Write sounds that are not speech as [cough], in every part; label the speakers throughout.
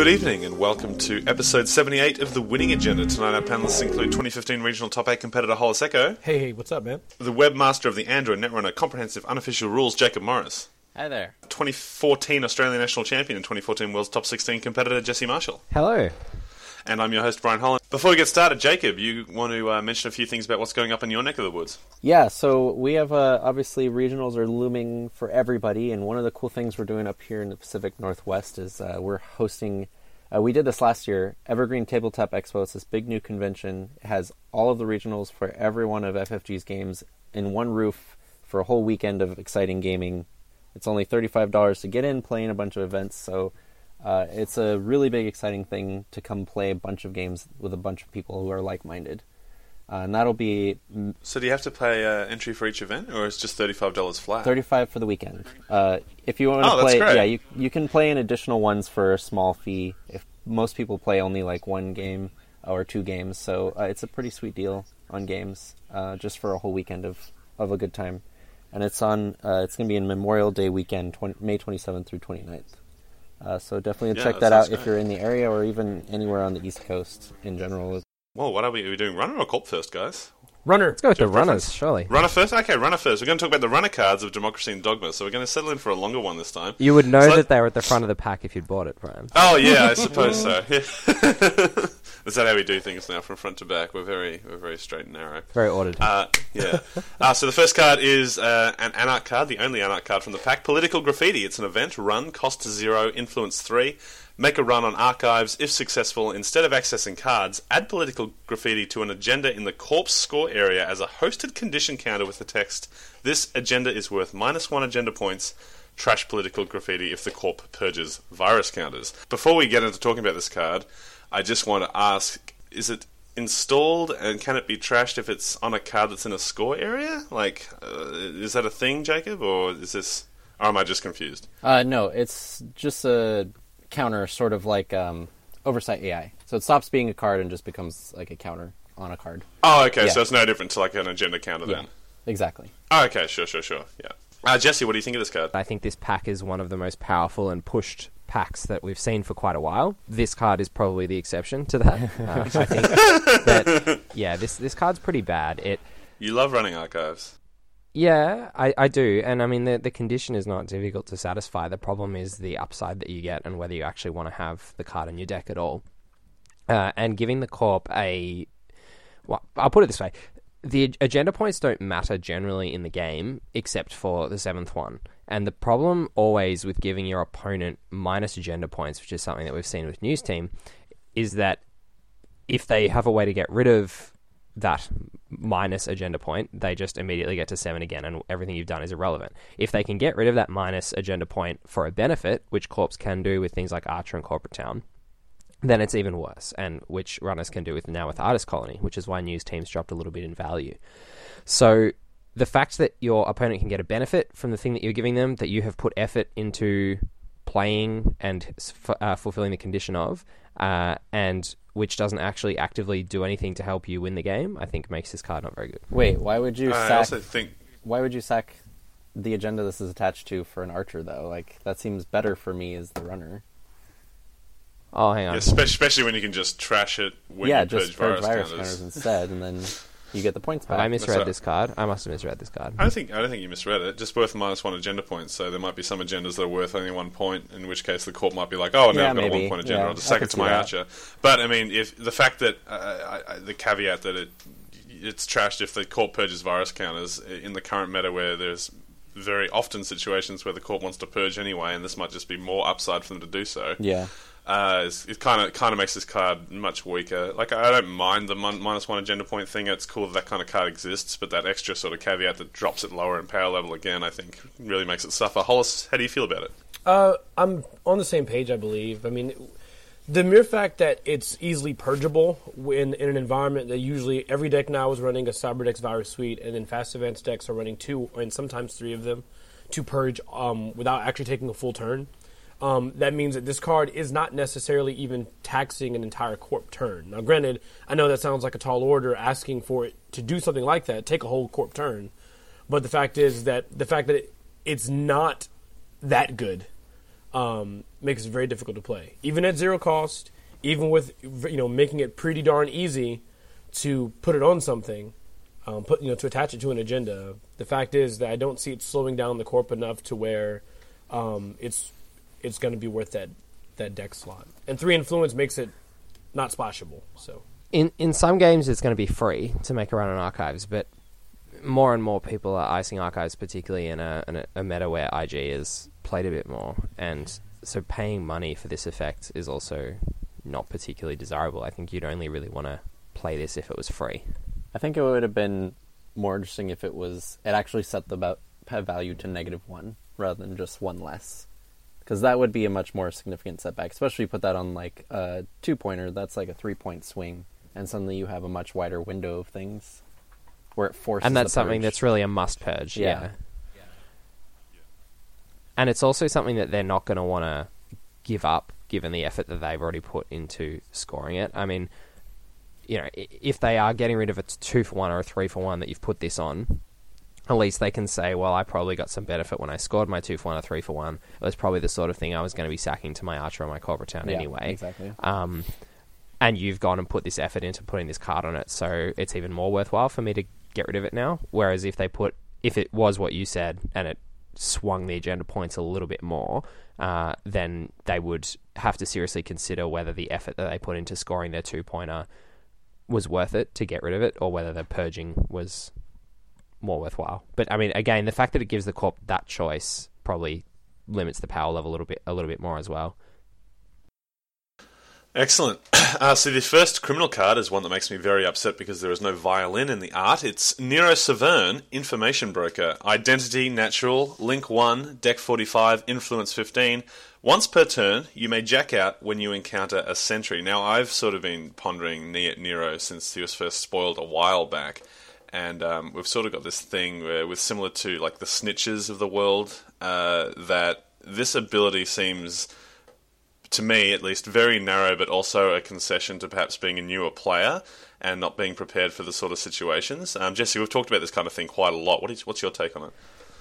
Speaker 1: Good evening and welcome to episode 78 of The Winning Agenda. Tonight our panelists include 2015 regional top 8 competitor Hollis Echo,
Speaker 2: Hey, hey, what's up, man?
Speaker 1: the webmaster of the Android Netrunner Comprehensive Unofficial Rules Jacob Morris,
Speaker 3: Hi there.
Speaker 1: 2014 Australian National Champion and 2014 World's Top 16 competitor Jesse Marshall.
Speaker 3: Hello.
Speaker 1: And I'm your host Brian Holland. Before we get started, Jacob, you want to uh, mention a few things about what's going up in your neck of the woods?
Speaker 3: Yeah, so we have uh, obviously regionals are looming for everybody, and one of the cool things we're doing up here in the Pacific Northwest is uh, we're hosting. Uh, we did this last year. Evergreen Tabletop Expo. It's this big new convention. It has all of the regionals for every one of FFG's games in one roof for a whole weekend of exciting gaming. It's only thirty-five dollars to get in, play in a bunch of events. So uh, it's a really big, exciting thing to come play a bunch of games with a bunch of people who are like-minded. Uh, and that'll be
Speaker 1: So do you have to pay uh, entry for each event, or is it just $35 flat?
Speaker 3: Thirty-five for the weekend. Uh, if you want to
Speaker 1: Oh, that's
Speaker 3: play,
Speaker 1: great.
Speaker 3: yeah, you you can play in additional ones for a small fee. If most people play only like one game or two games, so uh, it's a pretty sweet deal on games, uh, just for a whole weekend of, of a good time. And it's on. Uh, it's going to be in Memorial Day weekend, 20, May twenty seventh through 29th. Uh, so definitely
Speaker 1: Yeah,
Speaker 3: check
Speaker 1: that
Speaker 3: that out
Speaker 1: sounds
Speaker 3: if you're in the area or even anywhere on the East Coast in general.
Speaker 1: Well, what are we, are we doing? Runner or Corp first, guys?
Speaker 2: Runner.
Speaker 4: Let's go with the
Speaker 1: Jeff, preference?
Speaker 4: runners, surely.
Speaker 1: Runner first? Okay, runner first. We're going to talk about the runner cards of Democracy and Dogma, so we're going to settle in for a longer one this time.
Speaker 4: You would know
Speaker 1: So-
Speaker 4: that they were at the front of the pack if you'd bought it, Brian.
Speaker 1: Oh yeah, I suppose [laughs] so. Yeah. [laughs] Is that how we do things now, from front to back? We're very, we're very straight and narrow.
Speaker 4: Very ordered.
Speaker 1: Uh, yeah. [laughs] Uh, so the first card is uh, an Anarch card, the only Anarch card from the pack. Political Graffiti. It's an event. Run. Cost zero. Influence three. Make a run on archives. If successful, instead of accessing cards, add political graffiti to an agenda in the corpse score area as a hosted condition counter with the text, This agenda is worth minus one agenda points. Trash political graffiti if the corp purges virus counters. Before we get into talking about this card, I just want to ask is it installed and can it be trashed if it's on a card that's in a score area? Like, uh, is that a thing, Jacob, or is this. Or am I just confused?
Speaker 3: Uh, no, it's just a counter, sort of like um, Oversight AI. So it stops being a card and just becomes like a counter on a card.
Speaker 1: Oh, okay,
Speaker 3: Yeah.
Speaker 1: so it's no different to like an agenda counter then.
Speaker 3: Exactly.
Speaker 1: Oh, okay, sure, sure, sure. Yeah. Uh, Jesse, what do you think of this card?
Speaker 4: I think this pack is one of the most powerful and pushed packs that we've seen for quite a while. This card is probably the exception to that. [laughs] Uh, I think that, yeah, this this card's pretty bad. It
Speaker 1: You love running archives.
Speaker 4: Yeah, I, I do, and I mean the the condition is not difficult to satisfy. The problem is the upside that you get and whether you actually want to have the card in your deck at all. Uh, and giving the corp a, well, I'll put it this way: the agenda points don't matter generally in the game, except for the seventh one. And the problem always with giving your opponent minus agenda points, which is something that we've seen with News Team, is that if they have a way to get rid of that minus agenda point, they just immediately get to seven again, and everything you've done is irrelevant. If they can get rid of that minus agenda point for a benefit, which Corps can do with things like Archer and Corporate Town, then it's even worse, and which runners can do with now with Artist Colony, which is why news teams dropped a little bit in value. So the fact that your opponent can get a benefit from the thing that you're giving them, that you have put effort into playing and uh, fulfilling the condition of, uh, and which doesn't actually actively do anything to help you win the game, I think makes this card not very good.
Speaker 3: Wait, why would you
Speaker 1: I
Speaker 3: sack?
Speaker 1: also think
Speaker 3: Why would you sack the agenda this is attached to for an archer though? Like that seems better for me as the runner.
Speaker 4: Oh, hang on.
Speaker 1: Yeah, especially when you can just trash it when
Speaker 3: yeah,
Speaker 1: you
Speaker 3: just
Speaker 1: purge
Speaker 3: purge
Speaker 1: virus,
Speaker 3: virus
Speaker 1: counters.
Speaker 3: counters instead, and then you get the points back.
Speaker 4: I misread
Speaker 1: right.
Speaker 4: this card? I must have misread this card.
Speaker 1: I don't think I don't think you misread it. Just worth minus one agenda points. So there might be some agendas that are worth only one point. In which case the court might be like, "Oh, now
Speaker 3: Yeah,
Speaker 1: I've got a one point agenda.
Speaker 3: Yeah,
Speaker 1: I'll just sack it to my
Speaker 3: that.
Speaker 1: archer." But I mean, if the fact that uh, I, I, the caveat that it it's trashed if the court purges virus counters in the current meta where there's very often situations where the court wants to purge anyway, and this might just be more upside for them to do so.
Speaker 3: Yeah,
Speaker 1: uh, it kind of kind of makes this card much weaker. Like I don't mind the mon- minus one agenda point thing. It's cool that that kind of card exists, but that extra sort of caveat that drops it lower in power level again, I think, really makes it suffer. Hollis, how do you feel about it?
Speaker 2: Uh, I'm on the same page, I believe. I mean, the mere fact that it's easily purgeable in, in an environment that usually every deck now is running a Cyberdex Virus Suite, and then Fast Advance decks are running two and sometimes three of them to purge um, without actually taking a full turn. Um, that means that this card is not necessarily even taxing an entire corp turn. Now, granted, I know that sounds like a tall order asking for it to do something like that, take a whole corp turn. But the fact is that the fact that it, it's not that good um, makes it very difficult to play. Even at zero cost, even with you know making it pretty darn easy to put it on something, um, put you know to attach it to an agenda. The fact is that I don't see it slowing down the corp enough to where um, it's it's going to be worth that that deck slot. And three influence makes it not splashable. So
Speaker 4: in in some games it's going to be free to make a run on archives, but more and more people are icing archives, particularly in a, in a, a meta where IG is played a bit more, and so paying money for this effect is also not particularly desirable. I think you'd only really want to play this if it was free.
Speaker 3: I think it would have been more interesting if it was it actually set the value to negative one rather than just one less, because that would be a much more significant setback. Especially if you put that on like a two pointer, that's like a three point swing, and suddenly you have a much wider window of things where it forces.
Speaker 4: And that's something that's really a must purge. Yeah. yeah. And it's also something that they're not going to want to give up, given the effort that they've already put into scoring it. I mean, you know, if they are getting rid of a two for one or a three for one that you've put this on, at least they can say, well, I probably got some benefit when I scored my two for one or three for one. It was probably the sort of thing I was going to be sacking to my archer or my Corporate Town
Speaker 3: yeah,
Speaker 4: anyway.
Speaker 3: Exactly.
Speaker 4: Um, and you've gone and put this effort into putting this card on it, so it's even more worthwhile for me to get rid of it now. Whereas if they put, if it was what you said and it swung the agenda points a little bit more, uh, then they would have to seriously consider whether the effort that they put into scoring their two pointer was worth it to get rid of it, or whether the purging was more worthwhile. But I mean, again, the fact that it gives the corp that choice probably limits the power level a little bit, a little bit more as well.
Speaker 1: Excellent. [clears throat] Uh, so the first criminal card is one that makes me very upset because there is no violin in the art. It's Nero Severn, Information Broker. Identity, Natural, Link 1, Deck 45, Influence 15. Once per turn, you may jack out when you encounter a sentry. Now, I've sort of been pondering Nero since he was first spoiled a while back. And um, we've sort of got this thing where, with similar to like the snitches of the world, uh, that this ability seems to me at least, very narrow, but also a concession to perhaps being a newer player and not being prepared for the sort of situations. Um, Jesse, we've talked about this kind of thing quite a lot. What is, what's your take on it?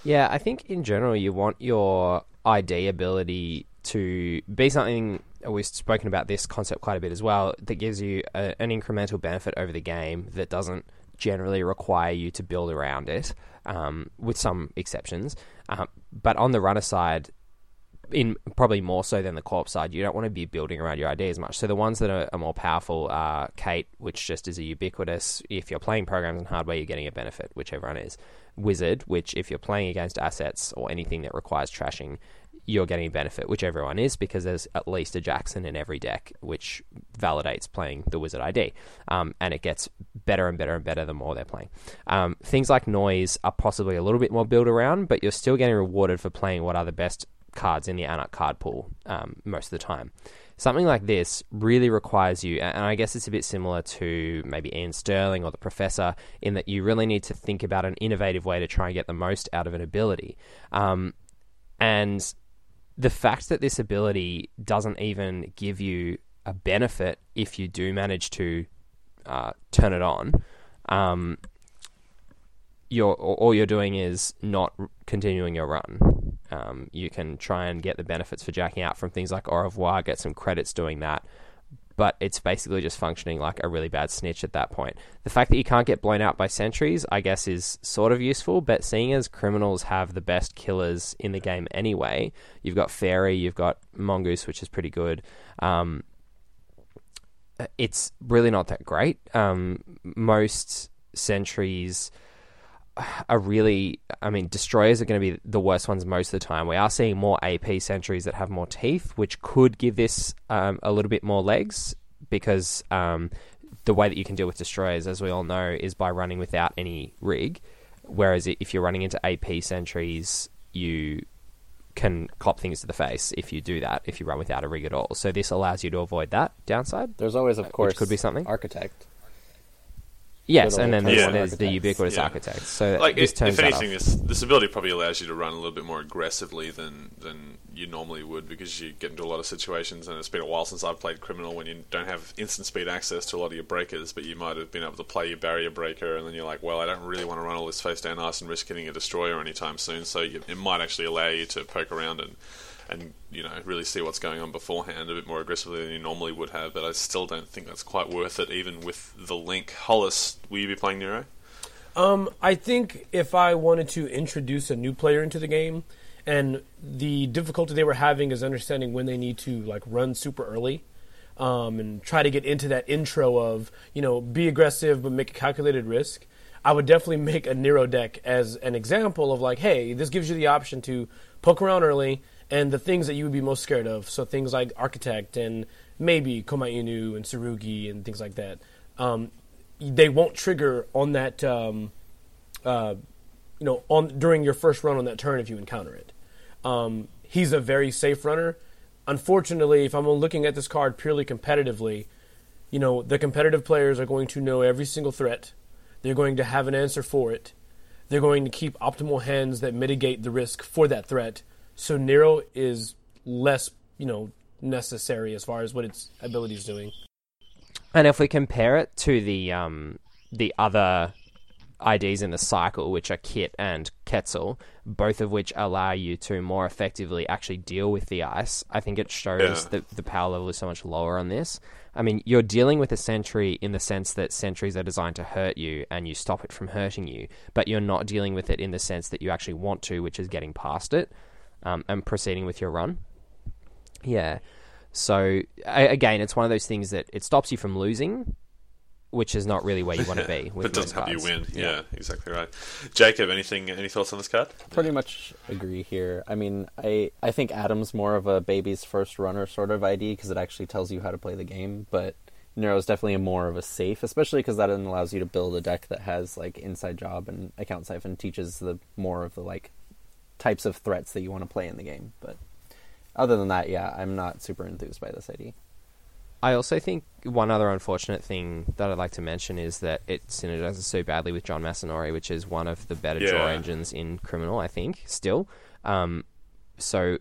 Speaker 4: Yeah, I think in general you want your ID ability to be something. We've spoken about this concept quite a bit as well. That gives you a, an incremental benefit over the game that doesn't generally require you to build around it, um, with some exceptions. Um, but on the runner side, in probably more so than the corp side, you don't want to be building around your ID as much. So the ones that are, are, more powerful are Kate, which just is a ubiquitous. If you're playing programs and hardware, you're getting a benefit, which everyone is. Wizard, which if you're playing against assets or anything that requires trashing, you're getting a benefit, which everyone is, because there's at least a Jackson in every deck, which validates playing the Wizard ID. Um, and it gets better and better and better the more they're playing. Um, things like noise are possibly a little bit more build around, but you're still getting rewarded for playing what are the best cards in the Anarch card pool um, most of the time. Something like this really requires you, and I guess it's a bit similar to maybe Iain Stirling or the Professor, in that you really need to think about an innovative way to try and get the most out of an ability. Um, and the fact that this ability doesn't even give you a benefit if you do manage to uh, turn it on, um, you're all you're doing is not continuing your run. Um, you can try and get the benefits for jacking out from things like au revoir, get some credits doing that, but it's basically just functioning like a really bad snitch at that point. The fact that you can't get blown out by sentries, I guess, is sort of useful, but seeing as criminals have the best killers in the game anyway, you've got Fairy, you've got Mongoose, which is pretty good. Um, it's really not that great. Um, most sentries [sighs] are really, I mean, destroyers are going to be the worst ones most of the time. We are seeing more AP sentries that have more teeth, which could give this um, a little bit more legs because um, the way that you can deal with destroyers, as we all know, is by running without any rig. Whereas if you're running into AP sentries, you can cop things to the face if you do that, if you run without a rig at all. So this allows you to avoid that downside.
Speaker 3: There's always, of course,
Speaker 4: could be something.
Speaker 3: Architect.
Speaker 4: Yes, and then there's, yeah. there's the ubiquitous yeah. architects. So
Speaker 1: like, if anything, this this ability probably allows you to run a little bit more aggressively than than you normally would because you get into a lot of situations, and it's been a while since I've played Criminal when you don't have instant speed access to a lot of your breakers, but you might have been able to play your barrier breaker, and then you're like, well, I don't really want to run all this face down ice and risk hitting a destroyer anytime soon, so you, it might actually allow you to poke around and and you know really see what's going on beforehand a bit more aggressively than you normally would have. But I still don't think that's quite worth it, even with the link. Hollis, will you be playing Nero?
Speaker 2: Um, I think if I wanted to introduce a new player into the game, and the difficulty they were having is understanding when they need to like run super early, um, and try to get into that intro of you know be aggressive but make a calculated risk. I would definitely [laughs] make a Nero deck as an example of like, hey, this gives you the option to poke around early and the things that you would be most scared of. So things like Architect and maybe Komainu and Tsurugi and things like that. Um, they won't trigger on that, um, uh, you know, on during your first run on that turn if you encounter it. Um, he's a very safe runner. Unfortunately, if I'm looking at this card purely competitively, you know, the competitive players are going to know every single threat. They're going to have an answer for it. They're going to keep optimal hands that mitigate the risk for that threat so Nero is less, you know, necessary as far as what its ability is doing.
Speaker 4: And if we compare it to the um, the other IDs in the cycle, which are Kit and Quetzal, both of which allow you to more effectively actually deal with the ice, I think it shows
Speaker 1: Yeah.
Speaker 4: that the power level is so much lower on this. I mean, you're dealing with a sentry in the sense that sentries are designed to hurt you and you stop it from hurting you, but you're not dealing with it in the sense that you actually want to, which is getting past it um, and proceeding with your run. Yeah. So a- again, it's one of those things that it stops you from losing, which is not really where you want to [laughs] be. With
Speaker 1: but doesn't
Speaker 4: most
Speaker 1: help you win. Yeah. exactly right. Jacob, anything? Any thoughts on this card?
Speaker 3: pretty much agree here. I mean, I I think Adam's more of a baby's first runner sort of ID because it actually tells you how to play the game, but Nero is definitely a more of a safe, especially because that then allows you to build a deck that has like inside job and account siphon teaches the more of the like types of threats that you want to play in the game. But other than that, yeah, I'm not super enthused by this ID.
Speaker 4: I also think one other unfortunate thing that I'd like to mention is that it synergizes so badly with John Masanori, which is one of the better draw engines in Criminal, I think, still. Um, so,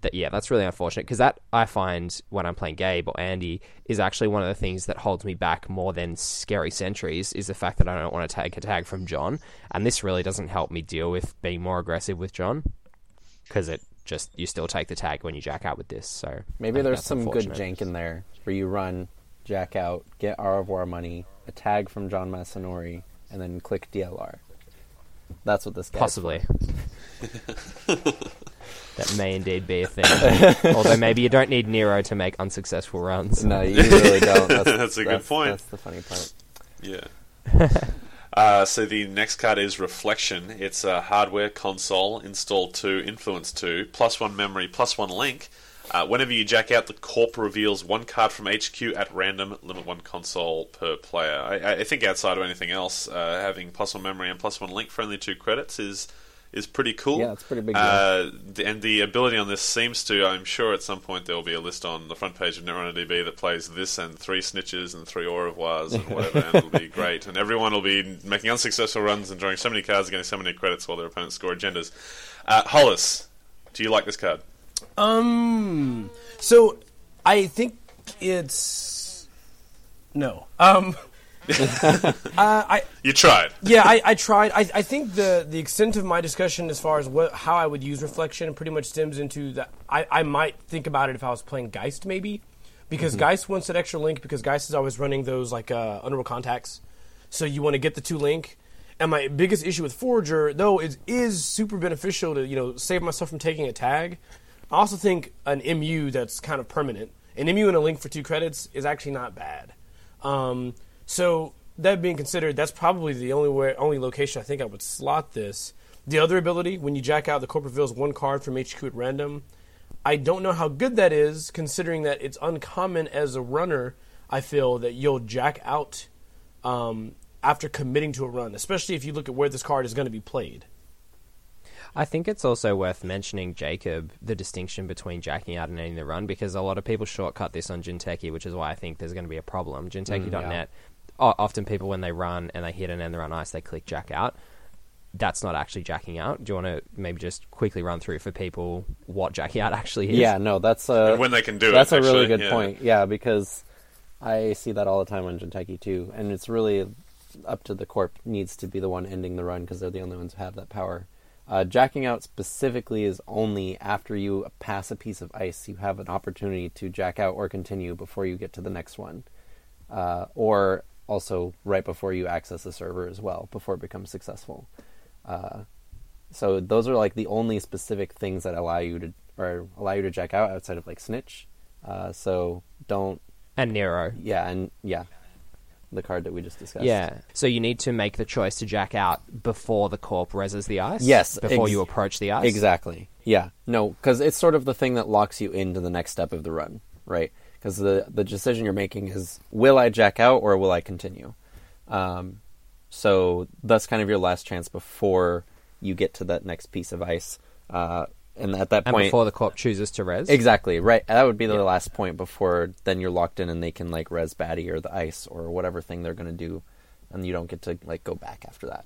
Speaker 4: that, yeah, that's really unfortunate because that I find when I'm playing Gabe or Andy is actually one of the things that holds me back more than scary sentries is the fact that I don't want to take a tag from John, and this really doesn't help me deal with being more aggressive with John because it just you still take the tag when you jack out with this. So
Speaker 3: Maybe there's some good jank in there where you run, jack out, get Au revoir money, a tag from John Masanori, and then click DLR. That's what this guy's
Speaker 4: Possibly. [laughs] [laughs] that may indeed be a thing. Although maybe you don't need Nero to make unsuccessful runs.
Speaker 3: No, you really don't. [laughs] That's,
Speaker 1: That's a good point.
Speaker 3: That's the funny part.
Speaker 1: Yeah. [laughs] uh, so the next card is Reflection. It's a hardware console, install 2, influence 2, plus 1 memory, plus 1 link. Uh, whenever you jack out, the corp reveals one card from HQ at random, limit one console per player. I, I think outside of anything else, uh, having plus one memory and plus one link for only two credits is is pretty cool.
Speaker 3: Yeah, it's a pretty big deal.
Speaker 1: Uh, and the ability on this seems to, I'm sure at some point there will be a list on the front page of NetRunnerDB that plays this and three snitches and three au revoirs and whatever, and it'll be [laughs] great. And everyone will be making unsuccessful runs and drawing so many cards and getting so many credits while their opponents score agendas. Uh, Hollis, do you like this card?
Speaker 2: Um. So I think it's no. Um. Uh, I
Speaker 1: You tried.
Speaker 2: yeah, I, I tried. I, I think the the extent of my discussion as far as what how I would use reflection pretty much stems into that. I, I might think about it if I was playing Geist maybe, because Geist wants that extra link because Geist is always running those like uh, honorable contacts, so you want to get the two link. And my biggest issue with Forger though, is is super beneficial to you know save myself from taking a tag. I also think an MU that's kind of permanent, an MU and a link for two credits is actually not bad. Um, so that being considered, that's probably the only way, only location I think I would slot this. The other ability, when you jack out, the corp reveals one card from HQ at random. I don't know how good that is, considering that it's uncommon as a runner. I feel that you'll jack out um, after committing to a run, especially if you look at where this card is going to be played.
Speaker 4: I think it's also worth mentioning, Jacob, the distinction between jacking out and ending the run, because a lot of people shortcut this on Jinteki, which is why I think there's going to be a problem. Jinteki.net, o- often people, when they run and they hit and end the run ice, they click jack out. that's not actually jacking out. Do you want to maybe just quickly run through for people what jacking out actually is?
Speaker 3: Yeah, no, that's a
Speaker 1: And when they can do
Speaker 3: that's
Speaker 1: it.
Speaker 3: a really good
Speaker 1: yeah.
Speaker 3: point. Yeah, because I see that all the time on Jinteki too, and it's really up to the corp needs to be the one ending the run because they're the only ones who have that power. Uh, jacking out specifically is only after you pass a piece of ice, you have an opportunity to jack out or continue before you get to the next one, uh, or also right before you access the server as well, before it becomes successful. Uh, so those are like the only specific things that allow you to or allow you to jack out outside of like snitch. Uh, so don't
Speaker 4: And Nero.
Speaker 3: yeah and yeah, the card that we just discussed.
Speaker 4: Yeah. So you need to make the choice to jack out before the corp reses the ice.
Speaker 3: Yes,
Speaker 4: Before
Speaker 3: ex-
Speaker 4: you approach the ice.
Speaker 3: Exactly. Yeah. No, because it's sort of the thing that locks you into the next step of the run, right? Because the the decision you're making is will I jack out or will I continue? Um, so that's kind of your last chance before you get to that next piece of ice. Uh, and at that
Speaker 4: And
Speaker 3: point,
Speaker 4: before the corp chooses to res.
Speaker 3: Exactly right. That would be the
Speaker 4: Yeah.
Speaker 3: last point before then you're locked in and they can like res Batty or the ice or whatever thing they're gonna do, and you don't get to like go back after that.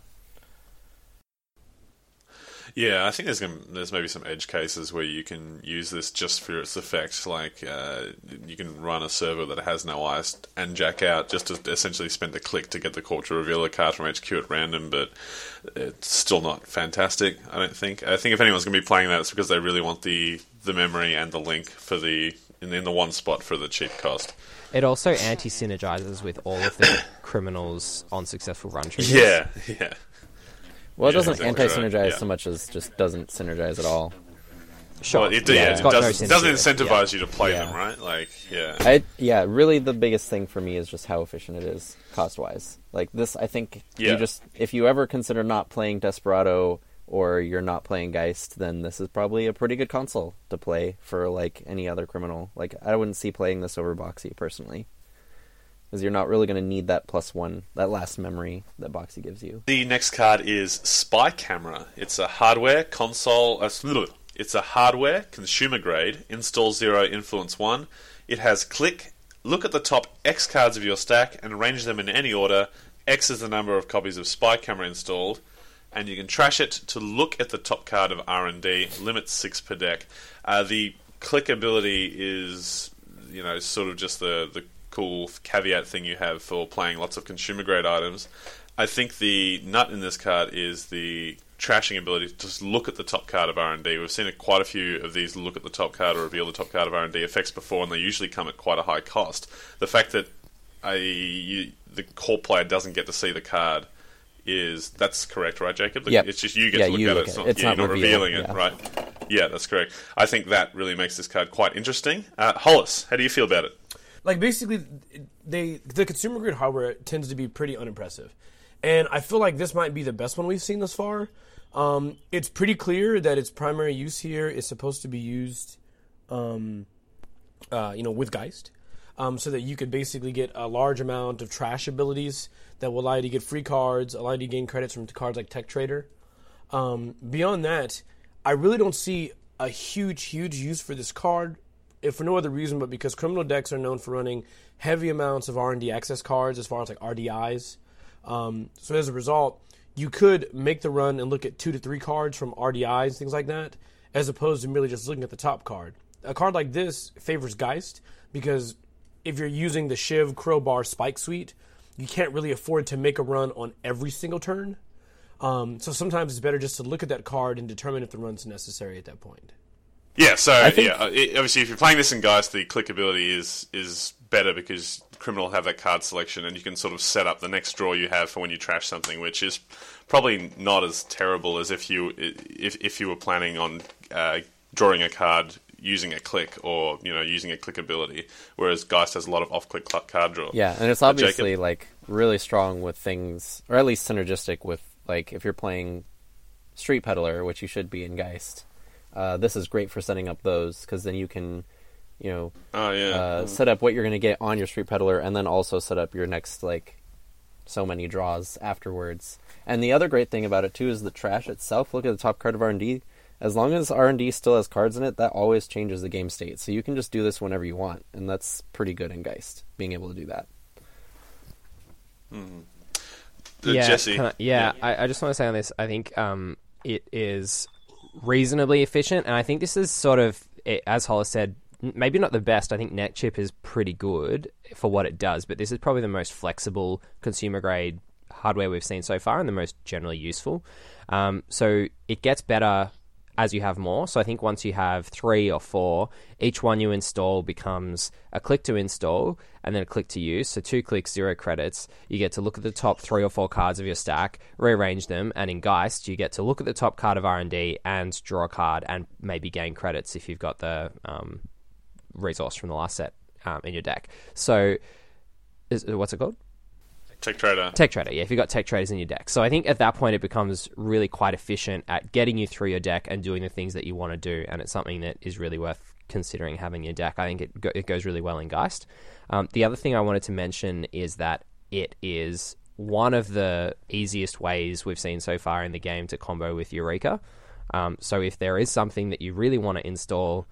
Speaker 1: Yeah, I think there's gonna, there's maybe some edge cases where you can use this just for its effect. Like uh, you can run a server that has no ice and jack out just to essentially spend a click to get the court to reveal a card from HQ at random, but it's still not fantastic. I don't think. I think if anyone's gonna be playing that, it's because they really want the the memory and the link for the in, in the one spot for the cheap cost.
Speaker 4: It also anti synergizes with all of the [coughs] criminals on successful run triggers.
Speaker 1: Yeah, yeah.
Speaker 3: Well, it
Speaker 1: Yeah,
Speaker 3: doesn't
Speaker 1: exactly
Speaker 3: anti-synergize
Speaker 1: yeah.
Speaker 3: so much as just doesn't synergize at all.
Speaker 4: Sure.
Speaker 1: Well, it,
Speaker 3: Yeah,
Speaker 1: yeah,
Speaker 3: it's
Speaker 1: it
Speaker 4: got no
Speaker 1: doesn't, doesn't
Speaker 4: incentive,
Speaker 1: incentivize you to play
Speaker 3: Yeah.
Speaker 1: them, right? Like, yeah.
Speaker 3: I yeah, really the biggest thing for me is just how efficient it is cost wise. Like this, I think
Speaker 1: Yeah.
Speaker 3: you just if you ever consider not playing Desperado or you're not playing Geist, then this is probably a pretty good console to play for like any other criminal. Like I wouldn't see playing this over Boxy personally, because you're not really going to need that plus one, that last memory that Boxy gives you.
Speaker 1: The next card is Spy Camera. It's a hardware console. Uh, it's a hardware consumer grade. Install zero, influence one. It has click. Look at the top X cards of your stack and arrange them in any order. X is the number of copies of Spy Camera installed, and you can trash it to look at the top card of R and D. Limit six per deck. Uh, the click ability is, you know, sort of just the the cool caveat thing you have for playing lots of consumer grade items. I think the nut in this card is the trashing ability to just look at the top card of R and D. We've seen quite a few of these look at the top card or reveal the top card of R and D effects before, and they usually come at quite a high cost. The fact that a you, the core player doesn't get to see the card is that's correct, right, Jacob?
Speaker 3: Yep.
Speaker 1: It's just you get
Speaker 3: Yeah,
Speaker 1: to look at
Speaker 3: look
Speaker 1: it. It's not.
Speaker 3: It's
Speaker 1: yeah,
Speaker 3: not
Speaker 1: you're not revealing it,
Speaker 3: yeah.
Speaker 1: right? Yeah, that's correct. I think that really makes this card quite interesting. Uh, Hollis, how do you feel about it?
Speaker 2: Like basically they the consumer grade hardware tends to be pretty unimpressive. And i feel like this might be the best one we've seen thus far. Um, it's pretty clear that its primary use here is supposed to be used um, uh, you know with geist um, so that you could basically get a large amount of trash abilities that will allow you to get free cards allow you to gain credits from cards like tech trader. Um, beyond that, I really don't see a huge, huge use for this card, if for no other reason but because criminal decks are known for running heavy amounts of R and D access cards, as far as like RDIs. Um, so as a result, you could make the run and look at two to three cards from RDIs, things like that, as opposed to merely just looking at the top card. A card like this favors Geist because if you're using the Shiv Crowbar Spike Suite, you can't really afford to make a run on every single turn. Um, so sometimes it's better just to look at that card and determine if the run's necessary at that point.
Speaker 1: Yeah, so
Speaker 3: think-
Speaker 1: yeah, it, obviously, if you're playing this in Geist, the clickability is is better because criminal have that card selection, and you can sort of set up the next draw you have for when you trash something, which is probably not as terrible as if you if if you were planning on uh, drawing a card using a click or you know using a click ability, whereas Geist has a lot of off-click card draw.
Speaker 3: Yeah, and it's obviously
Speaker 1: Jacob?
Speaker 3: like really strong with things, or at least synergistic with like if you're playing Street Peddler, which you should be in Geist. Uh, this is great for setting up those because then you can, you know,
Speaker 1: Oh yeah.
Speaker 3: uh, set up what you're going to get on your Street Peddler, and then also set up your next like so many draws afterwards. And the other great thing about it too is the trash itself. Look at the top card of R and D. As long as R and D still has cards in it, that always changes the game state. So you can just do this whenever you want, and that's pretty good in Geist, being able to do that.
Speaker 1: Uh,
Speaker 4: yeah,
Speaker 1: Jesse.
Speaker 4: can I- yeah, I, I just want to say on this, I think um, it is reasonably efficient, and I think this is sort of, as Hollis said, maybe not the best. I think NetChip is pretty good for what it does, but this is probably the most flexible consumer grade hardware we've seen so far, and the most generally useful. Um, so it gets better as you have more. So I think once you have three or four, each one you install becomes a click to install and then a click to use. So two clicks, zero credits. You get to look at the top three or four cards of your stack, rearrange them, and in Geist you get to look at the top card of R and D and draw a card and maybe gain credits if you've got the um, resource from the last set um, in your deck. So is, what's it called?
Speaker 1: Tech Trader.
Speaker 4: Tech Trader, yeah, if you've got Tech Traders in your deck. So I think at that point it becomes really quite efficient at getting you through your deck and doing the things that you want to do, and it's something that is really worth considering having in your deck. I think it, go- it goes really well in Geist. Um, the other thing I wanted to mention is that it is one of the easiest ways we've seen so far in the game to combo with Eureka. Um, so if there is something that you really want to install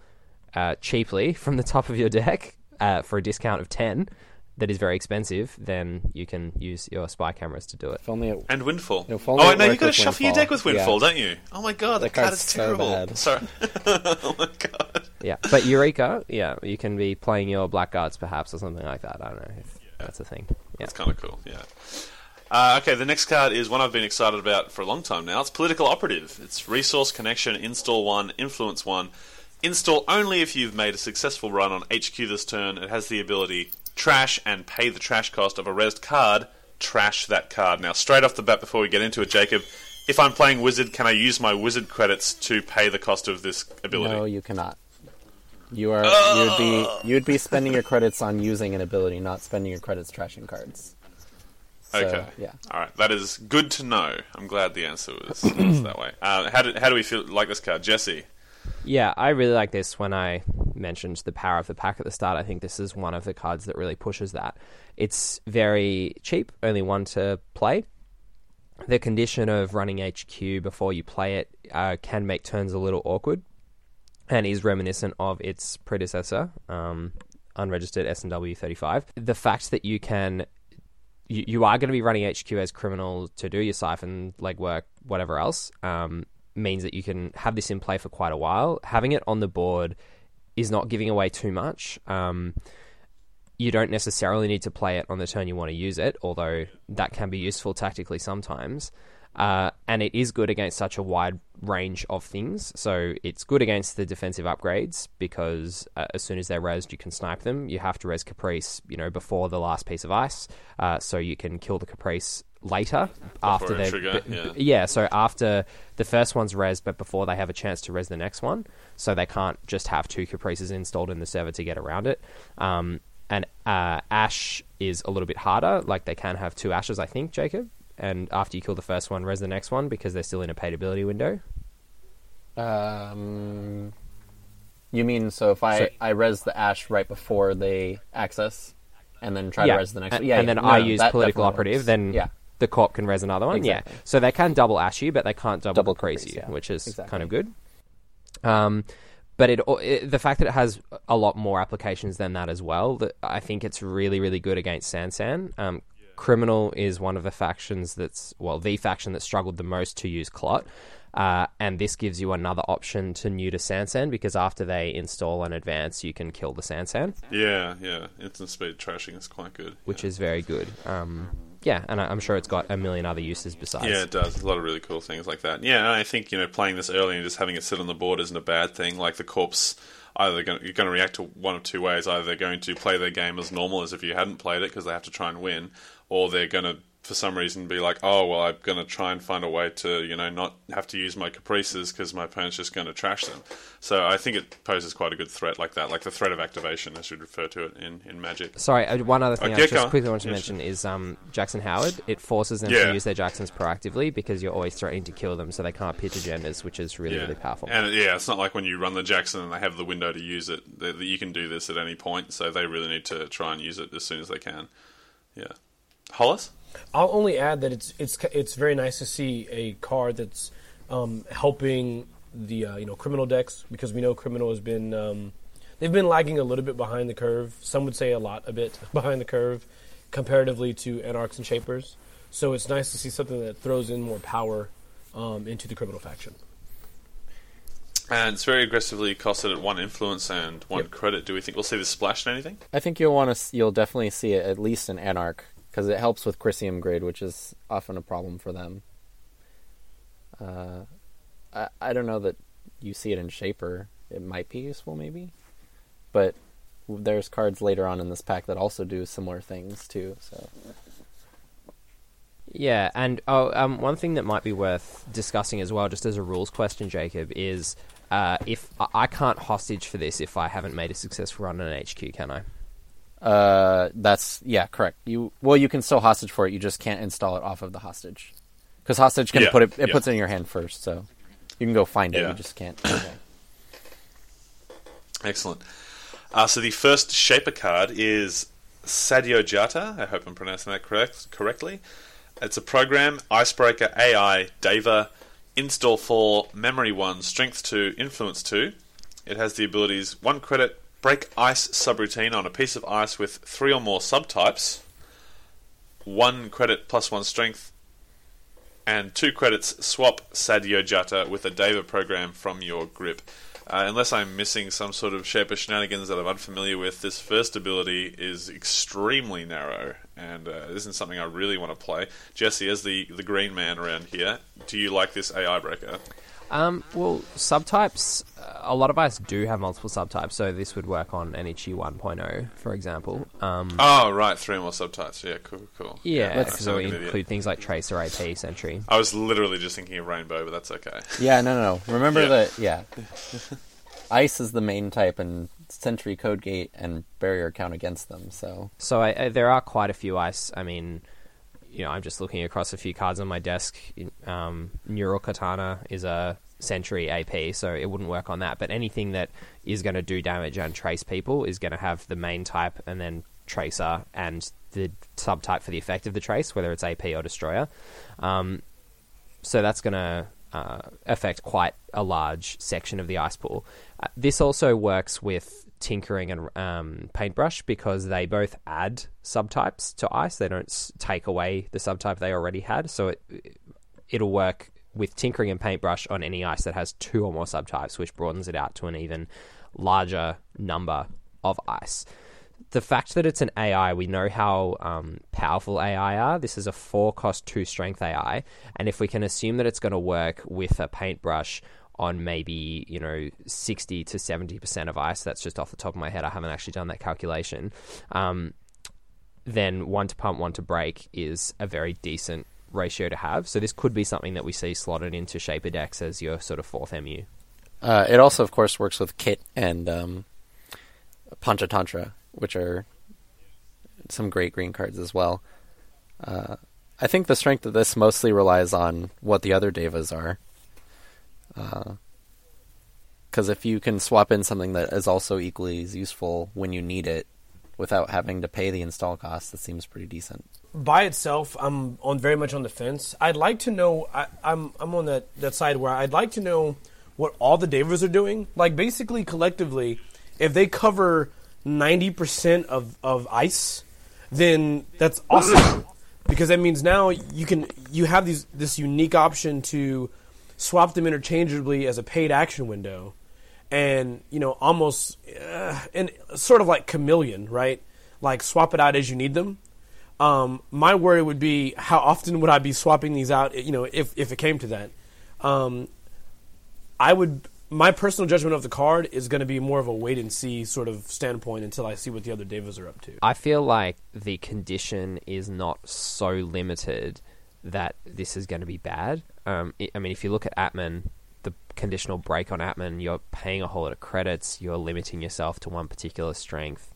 Speaker 4: uh, cheaply [laughs] from the top of your deck uh, for a discount of 10 that is very expensive, then you can use your spy cameras to do it.
Speaker 3: If only it,
Speaker 1: And Windfall.
Speaker 3: No, if only
Speaker 1: oh, no, you
Speaker 3: worked
Speaker 1: got to shuffle your deck with Windfall,
Speaker 3: Yeah.
Speaker 1: don't you? Oh my god, that,
Speaker 3: That
Speaker 1: card
Speaker 3: card's
Speaker 1: is
Speaker 3: so
Speaker 1: terrible.
Speaker 3: bad. [laughs]
Speaker 1: Sorry. [laughs] oh my god.
Speaker 4: Yeah, but Eureka, yeah, you can be playing your blackguards perhaps or something like that. I don't know if that's a thing. Yeah.
Speaker 1: That's kind of cool, yeah. Uh, okay, the next card is one I've been excited about for a long time now. It's Political Operative. It's Resource Connection, Install 1, Influence 1. Install only if you've made a successful run on HQ this turn. It has the ability trash and pay the trash cost of a resed card. Trash that card. Now, straight off the bat, before we get into it, Jacob, if I'm playing Wizard, can I use my Wizard credits to pay the cost of this ability?
Speaker 3: no, you cannot. You are you would be you would be spending your credits on using an ability, not spending your credits trashing cards. So,
Speaker 1: Okay.
Speaker 3: Yeah.
Speaker 1: All right. That is good to know. I'm glad the answer was, was that way. Uh, how, do, how do we feel like this card, Jesse?
Speaker 4: Yeah, I really like this when I mentioned the power of the pack at the start. I think this is one of the cards that really pushes that. It's very cheap, only one to play. The condition of running HQ before you play it uh, can make turns a little awkward and is reminiscent of its predecessor, um, unregistered S&W 35. The fact that you can you, you are going to be running HQ as criminal to do your siphon legwork, whatever else, um, means that you can have this in play for quite a while. Having it on the board is not giving away too much. Um, you don't necessarily need to play it on the turn you want to use it, although that can be useful tactically sometimes. Uh, and it is good against such a wide range of things. So it's good against the defensive upgrades because uh, as soon as they're resed, you can snipe them. You have to res Caprice, you know, before the last piece of ice, uh, so you can kill the Caprice later after they
Speaker 1: trigger,
Speaker 4: b-
Speaker 1: yeah.
Speaker 4: b- yeah. So after the first one's res, but before they have a chance to res the next one, so they can't just have two Caprices installed in the server to get around it. Um, and uh, Ash is a little bit harder. Like they can have two Ashes, I think, Jacob. And after you kill the first one, res the next one because they're still in a paid ability window.
Speaker 3: Um, you mean so if I
Speaker 4: So-
Speaker 3: I res the ash right before they access, and then try
Speaker 4: yeah,
Speaker 3: to res the next
Speaker 4: and,
Speaker 3: one? Yeah,
Speaker 4: and
Speaker 3: yeah.
Speaker 4: then
Speaker 3: No,
Speaker 4: I use political operative,
Speaker 3: works.
Speaker 4: then
Speaker 3: yeah,
Speaker 4: the corp can res another one.
Speaker 3: Exactly.
Speaker 4: Yeah, so they can double ash you, but they can't double,
Speaker 3: Double
Speaker 4: caprice
Speaker 3: caprice,
Speaker 4: you,
Speaker 3: yeah.
Speaker 4: which is
Speaker 3: Exactly.
Speaker 4: kind of good. Um, but it, it the fact that it has a lot more applications than that as well, that I think it's really really good against Sansan. Um, Criminal is one of the factions that's well the faction that struggled the most to use Clot. Uh, and this gives you another option to new to Sansan because after they install an advance, you can kill the Sansan.
Speaker 1: Yeah, yeah. Instant speed trashing is quite good.
Speaker 4: which is very good. Um, yeah, and I'm sure it's got a million other uses besides.
Speaker 1: Yeah, it does. A lot of really cool things like that. Yeah, and I think you know playing this early and just having it sit on the board isn't a bad thing. Like the corpse, either going you're going to react to one of two ways: either they're going to play their game as normal as if you hadn't played it because they have to try and win, or they're going to for some reason be like, oh well, I'm going to try and find a way to you know not have to use my caprices because my opponent's just going to trash them. So I think it poses quite a good threat like that, like the threat of activation, as you'd refer to it in in Magic.
Speaker 4: Sorry, uh, one other thing
Speaker 1: Okay,
Speaker 4: I just quickly want to mention is um, Jackson Howard. It forces them
Speaker 1: Yeah.
Speaker 4: to use their Jacksons proactively because you're always threatening to kill them, so they can't pitch agendas, which is really really powerful.
Speaker 1: And yeah, it's not like when you run the Jackson and they have the window to use it. That you can do this at any point, so they really need to try and use it as soon as they can. Yeah, Hollis.
Speaker 2: I'll only add that it's it's it's very nice to see a card that's um, helping the uh, you know criminal decks because we know criminal has been um, they've been lagging a little bit behind the curve. Some would say a lot, a bit [laughs] behind the curve comparatively to anarchs and shapers. So it's nice to see something that throws in more power um, into the criminal faction.
Speaker 1: And it's very aggressively costed at one influence and one
Speaker 2: Yep.
Speaker 1: credit. Do we think we'll see this splashed in anything?
Speaker 3: I think you'll want to. You'll definitely see it at least in Anarch because it helps with Crisium Grid, which is often a problem for them. Uh, I I don't know that you see it in Shaper. It might be useful, maybe, but there's cards later on in this pack that also do similar things too. So
Speaker 4: Yeah, and oh, um, one thing that might be worth discussing as well, just as a rules question, Jacob, is uh, if I- can't hostage for this if I haven't made a successful run on an HQ, can I?
Speaker 3: Uh, that's yeah, correct. You well, you can still hostage for it. You just can't install it off of the hostage because hostage can
Speaker 1: Yeah,
Speaker 3: put it. It
Speaker 1: yeah.
Speaker 3: puts it in your hand first, so you can go find it.
Speaker 1: Yeah.
Speaker 3: You just can't. okay. [coughs]
Speaker 1: Excellent. Uh, so the first Shaper card is Sadyojata. I hope I'm pronouncing that correct correctly. It's a program, Icebreaker AI, Deva, Install 4, Memory 1, Strength 2, Influence 2. It has the abilities 1 credit, Break Ice subroutine on a piece of ice with 3 or more subtypes, 1 credit plus 1 strength, and 2 credits, swap Sadyojata with a Deva program from your grip. Uh, unless I'm missing some sort of Shaper shenanigans that I'm unfamiliar with, this first ability is extremely narrow, and uh, isn't something I really want to play. Jesse, as the, the green man around here, do you like this AI breaker?
Speaker 4: Um, well, subtypes, uh, a lot of us do have multiple subtypes, so this would work on NHG 1.0, for example. Um,
Speaker 1: Oh, right, three more subtypes. Yeah, cool, cool.
Speaker 4: yeah,
Speaker 1: I
Speaker 4: because
Speaker 1: sound
Speaker 4: we
Speaker 1: like
Speaker 4: include
Speaker 1: idiot.
Speaker 4: things like Tracer, AP, Sentry.
Speaker 1: I was literally just thinking of Rainbow, but that's okay.
Speaker 3: Yeah, no, no, no. Remember
Speaker 1: Yeah.
Speaker 3: that? Yeah, ice is the main type, and Sentry, Code Gate, and Barrier count against them. So
Speaker 4: So I, I, there are quite a few ice. I mean, you know, I'm just looking across a few cards on my desk. Um, Neural Katana is a Sentry AP, so it wouldn't work on that. But anything that is going to do damage and trace people is going to have the main type and then Tracer and the subtype for the effect of the trace, whether it's AP or Destroyer. Um, so that's going to uh, affect quite a large section of the ice pool. Uh, this also works with tinkering and um, paintbrush because they both add subtypes to ice. They don't take away the subtype they already had. So it it'll work with tinkering and paintbrush on any ice that has two or more subtypes, which broadens it out to an even larger number of ice. The fact that it's an AI, we know how um, powerful AI are. This is a four cost, two strength AI. And if we can assume that it's going to work with a paintbrush on maybe, you know, 60 to 70% of ice, that's just off the top of my head. I haven't actually done that calculation. Um, then one to pump, one to break is a very decent ratio to have. So this could be something that we see slotted into Shaper decks as your sort of fourth MU.
Speaker 3: uh, it also, of course, works with Kit and um, Panchatantra, which are some great green cards as well. Uh, I think the strength of this mostly relies on what the other devas are. Because if you can swap in something that is also equally as useful when you need it, without having to pay the install cost, that seems pretty decent.
Speaker 2: by itself, I'm on very much on the fence. I'd like to know. I, I'm I'm on that that side where I'd like to know what all the Devas are doing. Like basically collectively, if they cover ninety percent of of ice, then that's awesome [coughs] because that means now you can you have these this unique option to swap them interchangeably as a paid action window and you know almost uh, and sort of like chameleon right? Like swap it out as you need them. Um, my worry would be how often would i be swapping these out you know if, if it came to that. Um, i would my personal judgment of the card is going to be more of a wait and see sort of standpoint until i see what the other devas are up to.
Speaker 4: I feel like the condition is not so limited that this is going to be bad. Um, I I mean, if you look at Atman, the conditional break on Atman, you're paying a whole lot of credits. You're limiting yourself to one particular strength.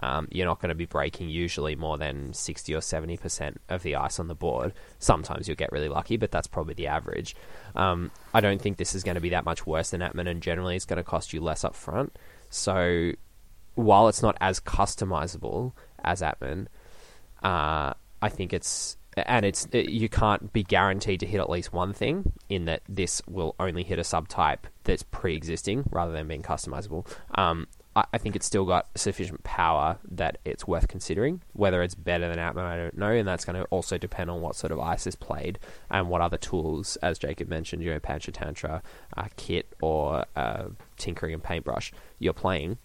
Speaker 4: Um, you're not going to be breaking usually more than 60 or 70% of the ice on the board. Sometimes you'll get really lucky, but that's probably the average. Um, I don't think this is going to be that much worse than Atman, and generally it's going to cost you less up front. So while it's not as customizable as Atman, uh, I think it's and it's it, you can't be guaranteed to hit at least one thing in that this will only hit a subtype that's pre-existing rather than being customizable. Um, I, I think it's still got sufficient power that it's worth considering. Whether it's better than Atman, I don't know, and that's going to also depend on what sort of ice is played and what other tools, as Jacob mentioned, you know, Panchatantra, uh, kit, or uh, tinkering and paintbrush you're playing.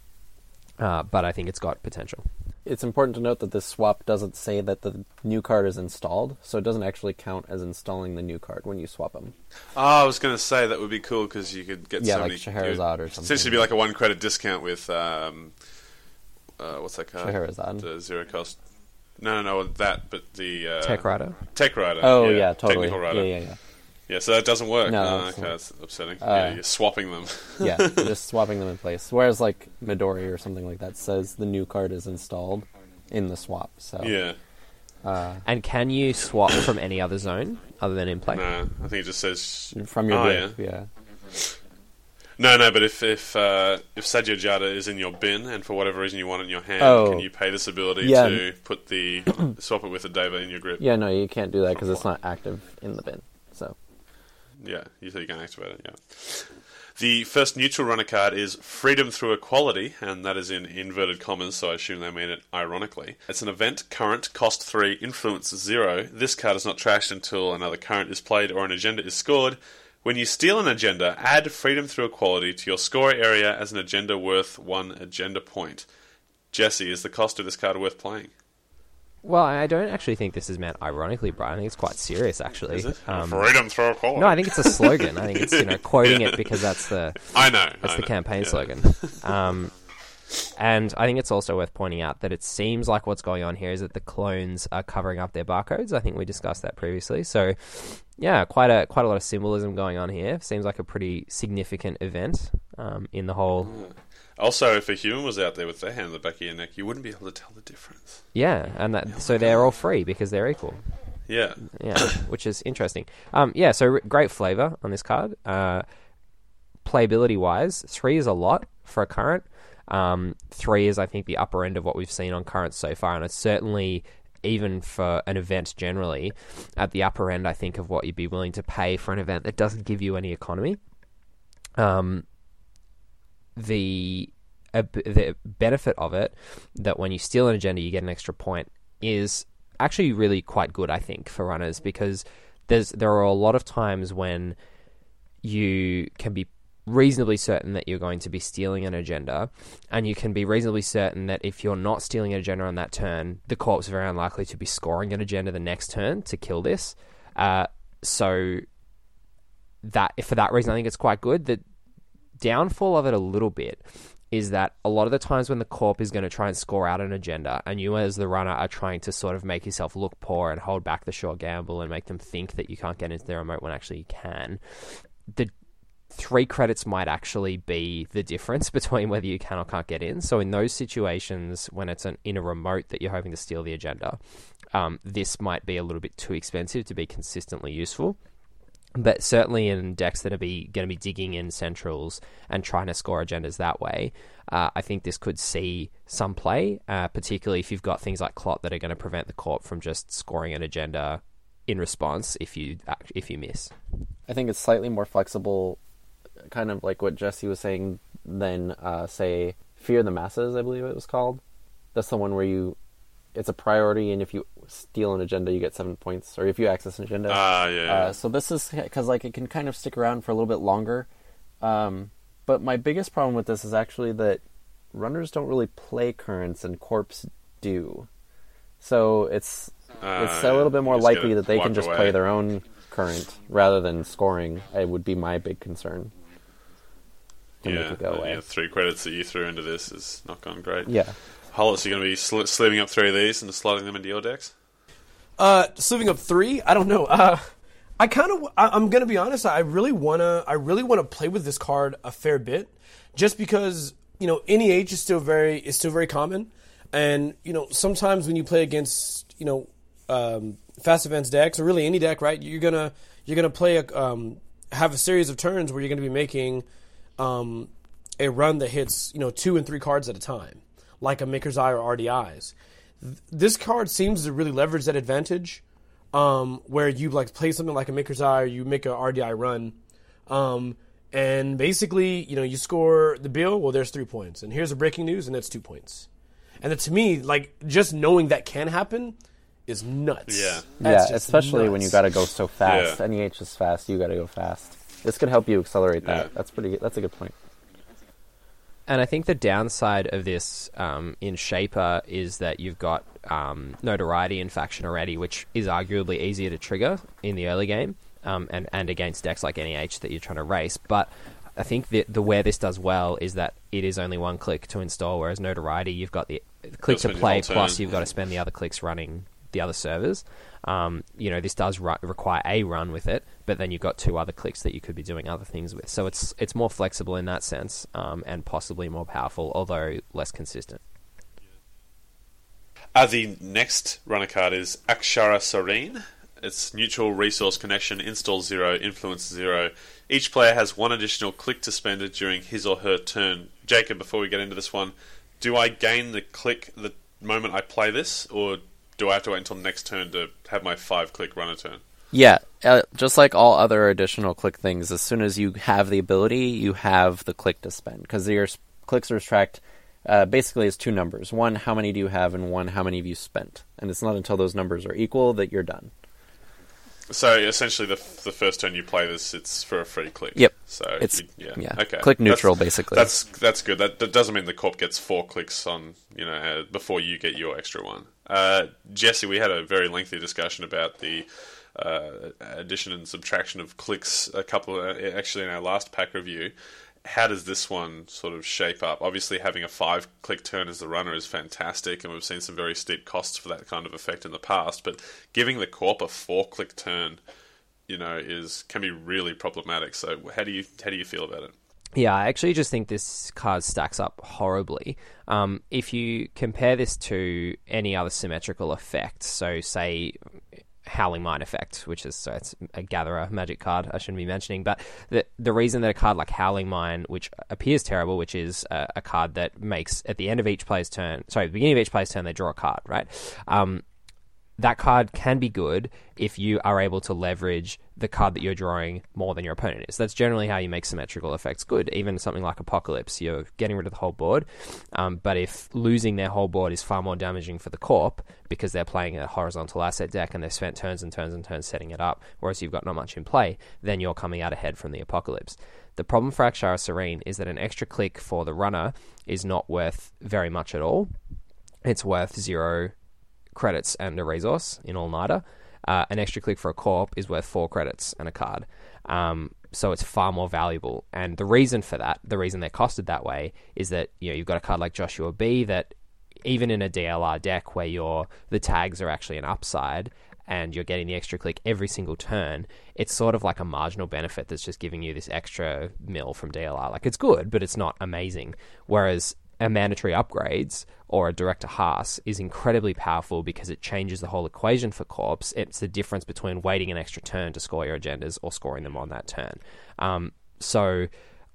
Speaker 4: Uh, but I think it's got potential.
Speaker 3: It's important to note that this swap doesn't say that the new card is installed, so it doesn't actually count as installing the new card when you swap them.
Speaker 1: Oh, I was going to say that would be cool because you could get
Speaker 3: Yeah,
Speaker 1: so
Speaker 3: like
Speaker 1: many.
Speaker 3: Scheherazade or something.
Speaker 1: Essentially, be like a one credit discount with um, uh, what's that card?
Speaker 3: Scheherazade.
Speaker 1: The zero cost. No, no, no, that, but the uh,
Speaker 4: Tech Rider.
Speaker 1: Tech Rider.
Speaker 3: Oh yeah, totally.
Speaker 1: Technical Rider.
Speaker 3: Yeah, yeah, yeah.
Speaker 1: Yeah, so that doesn't work.
Speaker 3: No,
Speaker 1: Oh,
Speaker 3: it's
Speaker 1: okay, that's upsetting.
Speaker 3: Uh,
Speaker 1: yeah, you're swapping them. [laughs]
Speaker 3: yeah, you're just swapping them in place. Whereas like Midori or something like that says the new card is installed in the swap. So
Speaker 1: yeah.
Speaker 3: uh,
Speaker 4: And can you swap from any other zone other than in play?
Speaker 1: No, I think it just says
Speaker 3: from your
Speaker 1: Oh,
Speaker 3: grip, yeah.
Speaker 1: No, no, but if if uh, if Sadyojata is in your bin and for whatever reason you want it in your hand,
Speaker 3: Oh.
Speaker 1: can you pay this ability
Speaker 3: Yeah.
Speaker 1: to put the swap it with a Deva in your grip?
Speaker 3: Yeah, no, you can't do that because it's not active in the bin.
Speaker 1: Yeah, you said you can activate it. Yeah. The first neutral runner card is Freedom Through Equality, and that is in inverted commas, so I assume they mean it ironically. It's an event, current, cost 3, influence 0. This card is not trashed until another current is played or an agenda is scored. When you steal an agenda, add Freedom Through Equality to your score area as an agenda worth 1 agenda point. Jesse, is the cost of this card worth playing?
Speaker 4: Well, I don't actually think this is meant ironically, Brian. I think it's quite serious, actually.
Speaker 1: Is it?
Speaker 4: Um,
Speaker 1: Freedom Through Equality.
Speaker 4: no, I think it's a slogan. I think it's you know [laughs] quoting it because that's the
Speaker 1: I know.
Speaker 4: that's
Speaker 1: I
Speaker 4: the
Speaker 1: know.
Speaker 4: campaign
Speaker 1: Yeah.
Speaker 4: slogan. Um, and I think it's also worth pointing out that it seems like what's going on here is that the clones are covering up their barcodes. I think we discussed that previously. So, yeah, quite a quite a lot of symbolism going on here. Seems like a pretty significant event um, in the whole.
Speaker 1: Also, if a human was out there with their hand on the back of your neck, you wouldn't be able to tell the difference.
Speaker 4: Yeah, and that, so they're all free because they're equal.
Speaker 1: Yeah.
Speaker 4: yeah, [coughs] which is interesting. Um, yeah, so r- great flavor on this card. Uh, playability wise, three is a lot for a current. Um, three is, I think, the upper end of what we've seen on currents so far, and it's certainly even for an event generally at the upper end. I think of what you'd be willing to pay for an event that doesn't give you any economy. Um, the b the benefit of it that when you steal an agenda you get an extra point is actually really quite good I think for runners because there's there are a lot of times when you can be reasonably certain that you're going to be stealing an agenda and you can be reasonably certain that if you're not stealing an agenda on that turn the corpse is very unlikely to be scoring an agenda the next turn to kill this. Uh, so that for that reason I think it's quite good the downfall of it a little bit is that a lot of the times when the corp is going to try and score out an agenda and you as the runner are trying to sort of make yourself look poor and hold back the Sure Gamble and make them think that you can't get into their remote when actually you can the three credits might actually be the difference [laughs] between whether you can or can't get in. So in those situations when it's an, in a remote that you're hoping to steal the agenda um, this might be a little bit too expensive to be consistently useful but certainly in decks that are be going to be digging in centrals and trying to score agendas that way, uh, I think this could see some play, uh, particularly if you've got things like Clot that are going to prevent the corp from just scoring an agenda in response if you if you miss.
Speaker 3: I think it's slightly more flexible, kind of like what Jesse was saying, than uh, say Fear the Masses. I believe it was called. That's the one where you, it's a priority, and if you steal an agenda, you get seven points, or if you access an agenda.
Speaker 1: Ah, yeah.
Speaker 3: Uh, so this is because like it can kind of stick around for a little bit longer. Um, but my biggest problem with this is actually that runners don't really play currents and corps do. So it's
Speaker 1: Ah,
Speaker 3: it's
Speaker 1: yeah.
Speaker 3: a little bit more likely that they can just
Speaker 1: away.
Speaker 3: play their own current rather than scoring. It would be my big concern.
Speaker 1: Yeah,
Speaker 3: make it go
Speaker 1: uh, yeah, three credits that you threw into this is not gone great.
Speaker 3: Yeah.
Speaker 1: Hollis, you're going to be sl- up three of these and slotting them into your decks?
Speaker 2: Uh, sliving up three. I don't know. Uh, I kind of. I'm gonna be honest. I really wanna. I really wanna play with this card a fair bit, just because you know NEH is still very is still very common, and you know sometimes when you play against you know um, fast events decks or really any deck, right? You're gonna you're gonna play a um, have a series of turns where you're gonna be making um, a run that hits you know two and three cards at a time, like a Maker's Eye or RDIs. Th- This card seems to really leverage that advantage, um, where you like play something like a Maker's Eye or you make a RDI run, um, And basically, you know, you score the bill, well, there's three points. And here's a breaking news, and that's two points. And then to me, like, just knowing that can happen is nuts.
Speaker 1: Yeah.
Speaker 2: That's
Speaker 3: yeah,
Speaker 2: just
Speaker 3: especially when you got to go so fast.
Speaker 1: Yeah.
Speaker 3: NEH is fast. You got to go fast. This could help you accelerate that.
Speaker 1: Yeah.
Speaker 3: That's pretty. That's a good point.
Speaker 4: And I think the downside of this um, in Shaper is that you've got um, notoriety in faction already, which is arguably easier to trigger in the early game um, and, and against decks like NEH that you're trying to race. But I think the, the where this does well is that it is only one click to install, whereas notoriety, you've got the click to play plus you've got to spend the other clicks running the other servers. Um, you know, this does require a run with it, but then you've got two other clicks that you could be doing other things with. So it's it's more flexible in that sense, um, and possibly more powerful, although less consistent.
Speaker 1: Uh, the next runner card is Akshara Sareen. It's neutral resource connection, install zero, influence zero. Each player has one additional click to spend it during his or her turn. Jacob, before we get into this one, do I gain the click the moment I play this, or do I have to wait until next turn to have my five click runner turn?
Speaker 3: Yeah, uh, just like all other additional click things, as soon as you have the ability, you have the click to spend because your clicks are tracked uh, basically as two numbers: one, how many do you have, and one, how many have you spent. And it's not until those numbers are equal that you're done.
Speaker 1: So essentially, the the first turn you play this, it's for a free click.
Speaker 3: Yep.
Speaker 1: So
Speaker 3: It's-
Speaker 1: you- yeah,
Speaker 3: yeah,
Speaker 1: okay.
Speaker 3: click neutral,
Speaker 1: That's-
Speaker 3: basically.
Speaker 1: That's that's good. That, that doesn't mean the corp gets four clicks on you know uh, before you get your extra one. Uh, Jesse, we had a very lengthy discussion about the uh, addition and subtraction of clicks. A couple of, actually in our last pack review. How does this one sort of shape up? Obviously, having a five click turn as the runner is fantastic, and we've seen some very steep costs for that kind of effect in the past. But giving the corp a four click turn you know, is can be really problematic. So how do you how do you feel about it?
Speaker 4: Yeah, I actually just think this card stacks up horribly. Um, if you compare this to any other symmetrical effect, so say Howling Mine effect, which is so it's a gatherer magic card I shouldn't be mentioning, but the the reason that a card like Howling Mine, which appears terrible, which is a, a card that makes at the end of each player's turn, sorry, the beginning of each player's turn, they draw a card, right? Um, that card can be good if you are able to leverage the card that you're drawing more than your opponent is. That's generally how you make symmetrical effects good. Even something like Apocalypse, you're getting rid of the whole board. Um, but if losing their whole board is far more damaging for the Corp because they're playing a horizontal asset deck and they've spent turns and turns and turns setting it up, whereas you've got not much in play, then you're coming out ahead from the Apocalypse. The problem for Akshara Sareen is that an extra click for the runner is not worth very much at all. It's worth zero credits and a resource in all nighter. Uh, an extra click for a corp is worth four credits and a card. Um, so it's far more valuable. And the reason for that, the reason they're costed that way, is that you know you've got a card like Joshua B that even in a DLR deck where your the tags are actually an upside and you're getting the extra click every single turn, it's sort of like a marginal benefit that's just giving you this extra mill from DLR. Like it's good, but it's not amazing. Whereas a mandatory upgrades or a director Haas is incredibly powerful because it changes the whole equation for corps. It's the difference between waiting an extra turn to score your agendas or scoring them on that turn. Um, so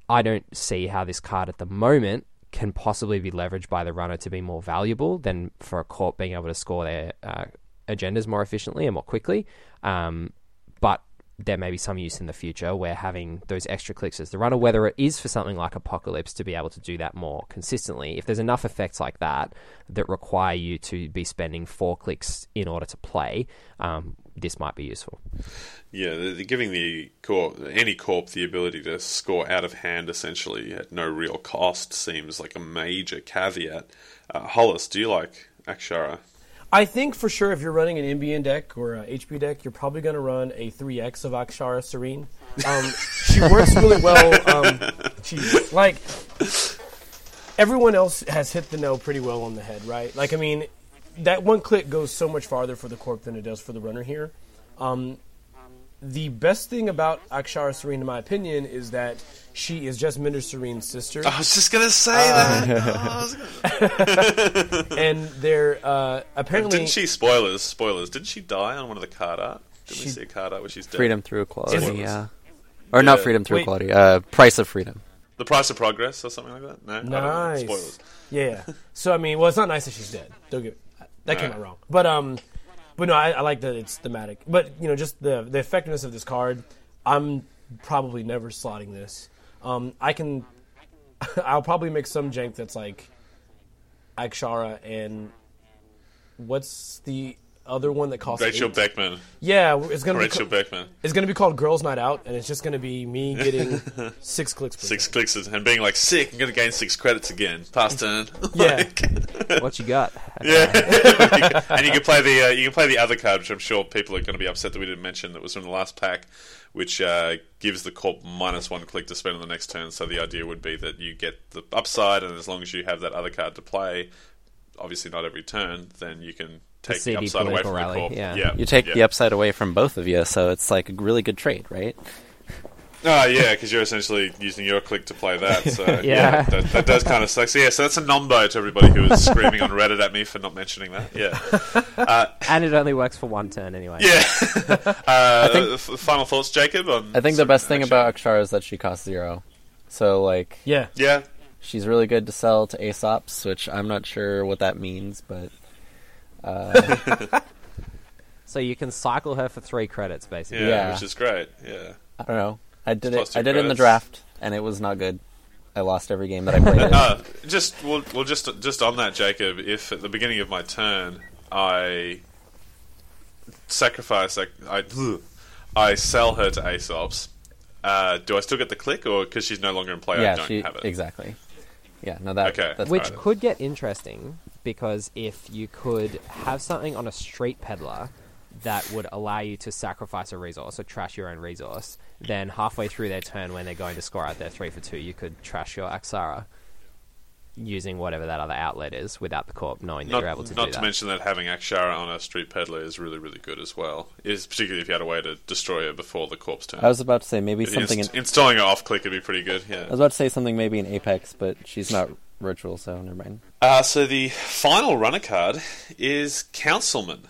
Speaker 4: I don't see how this card at the moment can possibly be leveraged by the runner to be more valuable than for a corp being able to score their uh, agendas more efficiently and more quickly. Um, but there may be some use in the future where having those extra clicks as the runner, whether it is for something like Apocalypse to be able to do that more consistently, if there's enough effects like that that require you to be spending four clicks in order to play, um, this might be useful.
Speaker 1: Yeah, giving the corp any corp the ability to score out of hand essentially at no real cost seems like a major caveat. Uh, Hollis, do you like Akshara?
Speaker 2: I think for sure if you're running an NBN deck or a HB deck, you're probably going to run a 3X of Akshara Sareen. Um, she works really well. Um, like everyone else has hit the nail pretty well on the head, right? Like I mean, that one click goes so much farther for the corp than it does for the runner here. Um, the best thing about Akshara Sareen, in my opinion, is that she is just Minder Sareen's sister.
Speaker 1: I was just gonna say that. Oh, [laughs] gonna- [laughs]
Speaker 2: and they're uh, apparently
Speaker 1: Didn't she spoilers? Spoilers. Didn't she die on one of the card art? Did we see a card art where she's dead?
Speaker 3: Freedom through equality,
Speaker 2: Is it-
Speaker 3: yeah. Or not freedom through
Speaker 2: Wait.
Speaker 3: equality. Uh, price of freedom.
Speaker 1: The price of progress or something like that. No, I don't know.
Speaker 2: Nice.
Speaker 1: Spoilers.
Speaker 2: Yeah. So I mean, well, it's not nice that she's dead. Don't get that came
Speaker 1: Right.
Speaker 2: out wrong. But um, but no, I, I like that it's thematic. But you know, just the the effectiveness of this card. I'm probably never slotting this. Um, I can. [laughs] I'll probably make some jank that's like Akshara and what's the other one that costs
Speaker 1: Rachel
Speaker 2: eight?
Speaker 1: Beckman.
Speaker 2: Yeah, it's gonna
Speaker 1: Rachel
Speaker 2: be
Speaker 1: Beckman.
Speaker 2: it's gonna be called Girls Night Out, and it's just gonna be me getting [laughs] six clicks per
Speaker 1: Six
Speaker 2: game.
Speaker 1: clicks and being like, sick, I'm going to gain six credits again. Past turn. [laughs]
Speaker 2: Yeah.
Speaker 1: Like- [laughs]
Speaker 4: what you got?
Speaker 1: yeah. and you can play the uh, you can play the other card, which I'm sure people are going to be upset that we didn't mention. That was from the last pack, which uh, gives the corp minus one click to spend on the next turn. So the idea would be that you get the upside, and as long as you have that other card to play, obviously not every turn, then you can take the, upside away
Speaker 4: political
Speaker 1: from
Speaker 4: rally,
Speaker 1: the corp.
Speaker 4: yeah.
Speaker 3: You take
Speaker 1: yeah.
Speaker 3: the upside away from both of you, so it's like a really good trade, right?
Speaker 1: Oh yeah, because you're essentially using your click to play that. So [laughs] yeah,
Speaker 4: Yeah.
Speaker 1: that, that does kind of suck. So yeah, so that's a numbo to everybody who was screaming on Reddit at me for not mentioning that. Yeah, [laughs]
Speaker 4: And it only works for one turn anyway.
Speaker 1: yeah. [laughs] uh,
Speaker 3: think-
Speaker 1: f- final thoughts, Jacob? On
Speaker 3: I think the best thing about Akshara is that she costs zero. So like
Speaker 2: Yeah,
Speaker 1: yeah,
Speaker 3: she's really good to sell to Aesops, which I'm not sure what that means, but uh, [laughs]
Speaker 4: So you can cycle her for three credits, basically.
Speaker 1: yeah,
Speaker 3: Yeah.
Speaker 1: which is great. Yeah.
Speaker 3: I don't know. I did
Speaker 1: Plus
Speaker 3: it. I did it in the draft, and it was not good. I lost every game that I played. [laughs]
Speaker 1: Uh, just well, well, just just on that, Jacob. If at the beginning of my turn I sacrifice, like I, I sell her to Aesops, uh, do I still get the click, or because she's no longer in play, I don't
Speaker 3: she
Speaker 1: have it?
Speaker 3: exactly. Yeah, no, that
Speaker 1: Okay.
Speaker 3: that's
Speaker 4: Which
Speaker 1: Alright.
Speaker 4: could get interesting because if you could have something on a street peddler that would allow you to sacrifice a resource or trash your own resource, then halfway through their turn when they're going to score out their three for two, you could trash your Akshara using whatever that other outlet is without the corp knowing that
Speaker 1: Not,
Speaker 4: you're able to do it.
Speaker 1: not
Speaker 4: do
Speaker 1: to
Speaker 4: that.
Speaker 1: mention that having Akshara on a street peddler is really, really good as well. Is particularly if you had a way to destroy her before the corpse turn.
Speaker 3: I was about to say maybe something.
Speaker 1: Inst-
Speaker 3: In,
Speaker 1: installing her off click would be pretty good. Yeah I
Speaker 3: was about to say something maybe in Apex, but she's not virtual, so never mind.
Speaker 1: Uh, so the final runner card is Councilman.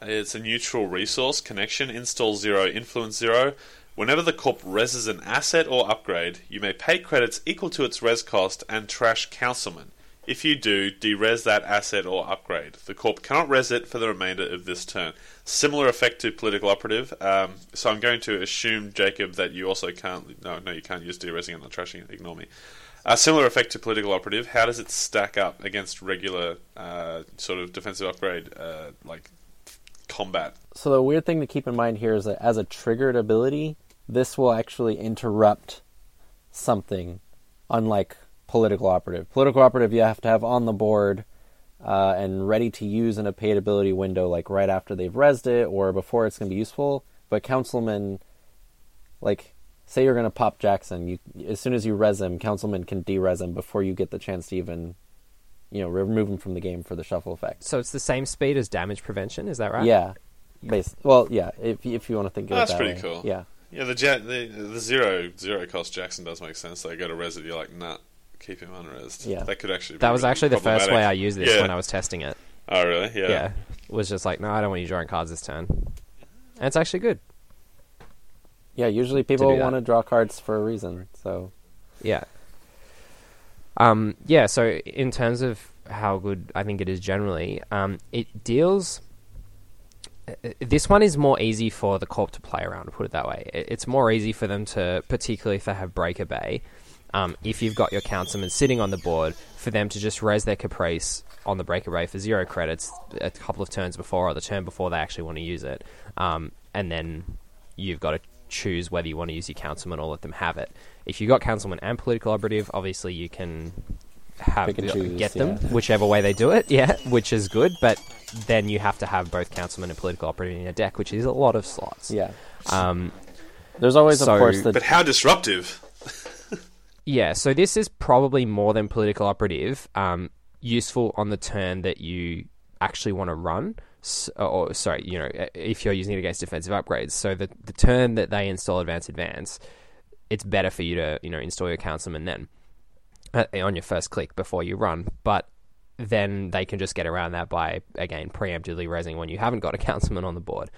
Speaker 1: It's a neutral resource connection. Install zero, influence zero. Whenever the corp reses an asset or upgrade, you may pay credits equal to its res cost and trash Councilman. If you do, derez that asset or upgrade. The corp cannot res it for the remainder of this turn. Similar effect to political operative. Um, so I'm going to assume, Jacob, that you also can't. No, no, you can't use derezzing and not trashing it. Ignore me. A similar effect to political operative. How does it stack up against regular uh, sort of defensive upgrade, uh, like combat?
Speaker 3: So the weird thing to keep in mind here is that as a triggered ability, this will actually interrupt something, unlike political operative. Political operative you have to have on the board uh, and ready to use in a paid ability window, like right after they've resed it or before it's going to be useful. But councilman, like say you're going to pop Jackson, you as soon as you res him, councilman can de-res him before you get the chance to even, you know, remove him from the game for the shuffle effect.
Speaker 4: So it's the same speed as damage prevention, is that right?
Speaker 3: Yeah, base. Well, yeah. If if you want to think of oh,
Speaker 1: That's
Speaker 3: it that
Speaker 1: pretty
Speaker 3: way.
Speaker 1: cool.
Speaker 3: Yeah,
Speaker 1: Yeah, the, ja- the the zero zero cost Jackson does make sense. They go to res it, you're like, nah, keep him unresed.
Speaker 3: Yeah.
Speaker 1: that could actually. Be
Speaker 4: That was
Speaker 1: really
Speaker 4: actually the first
Speaker 1: problematic.
Speaker 4: way I used this
Speaker 1: Yeah.
Speaker 4: when I was testing it.
Speaker 1: Oh really? Yeah.
Speaker 4: Yeah. Was just like, no, I don't want you drawing cards this turn. And it's actually good.
Speaker 3: Yeah. Usually people want to draw cards for a reason. So
Speaker 4: Yeah. Um, yeah, so in terms of how good I think it is generally, um, it deals. uh, This one is more easy for the corp to play around, to put it that way. It's more easy for them to, particularly if they have Breaker Bay, um, if you've got your councilman sitting on the board, for them to just raise their Caprice on the Breaker Bay for zero credits a couple of turns before or the turn before they actually want to use it. Um, and then you've got to choose whether you want to use your councilman or let them have it. If you've got councilman and political operative, obviously you can have
Speaker 3: Pick choose,
Speaker 4: get them
Speaker 3: yeah.
Speaker 4: whichever way they do it, [laughs] yeah, which is good. But then you have to have both councilman and political operative in your deck, which is a lot of slots.
Speaker 3: yeah,
Speaker 4: Um,
Speaker 3: there's always
Speaker 4: So-
Speaker 3: of course the
Speaker 1: But how disruptive? [laughs]
Speaker 4: yeah, so this is probably more than political operative. Um, useful on the turn that you actually want to run. S- Or sorry, you know, if you're using it against defensive upgrades. So the the turn that they install advance advance, it's better for you to you know install your councilman then uh, on your first click before you run. But then they can just get around that by again preemptively resing when you haven't got a councilman on the board.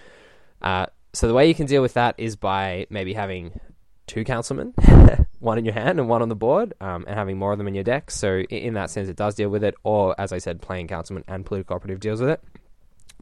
Speaker 4: Uh, so the way you can deal with that is by maybe having two councilmen, [laughs] one in your hand and one on the board, um, and having more of them in your deck. So in that sense, it does deal with it. Or as I said, playing councilman and political operative deals with it.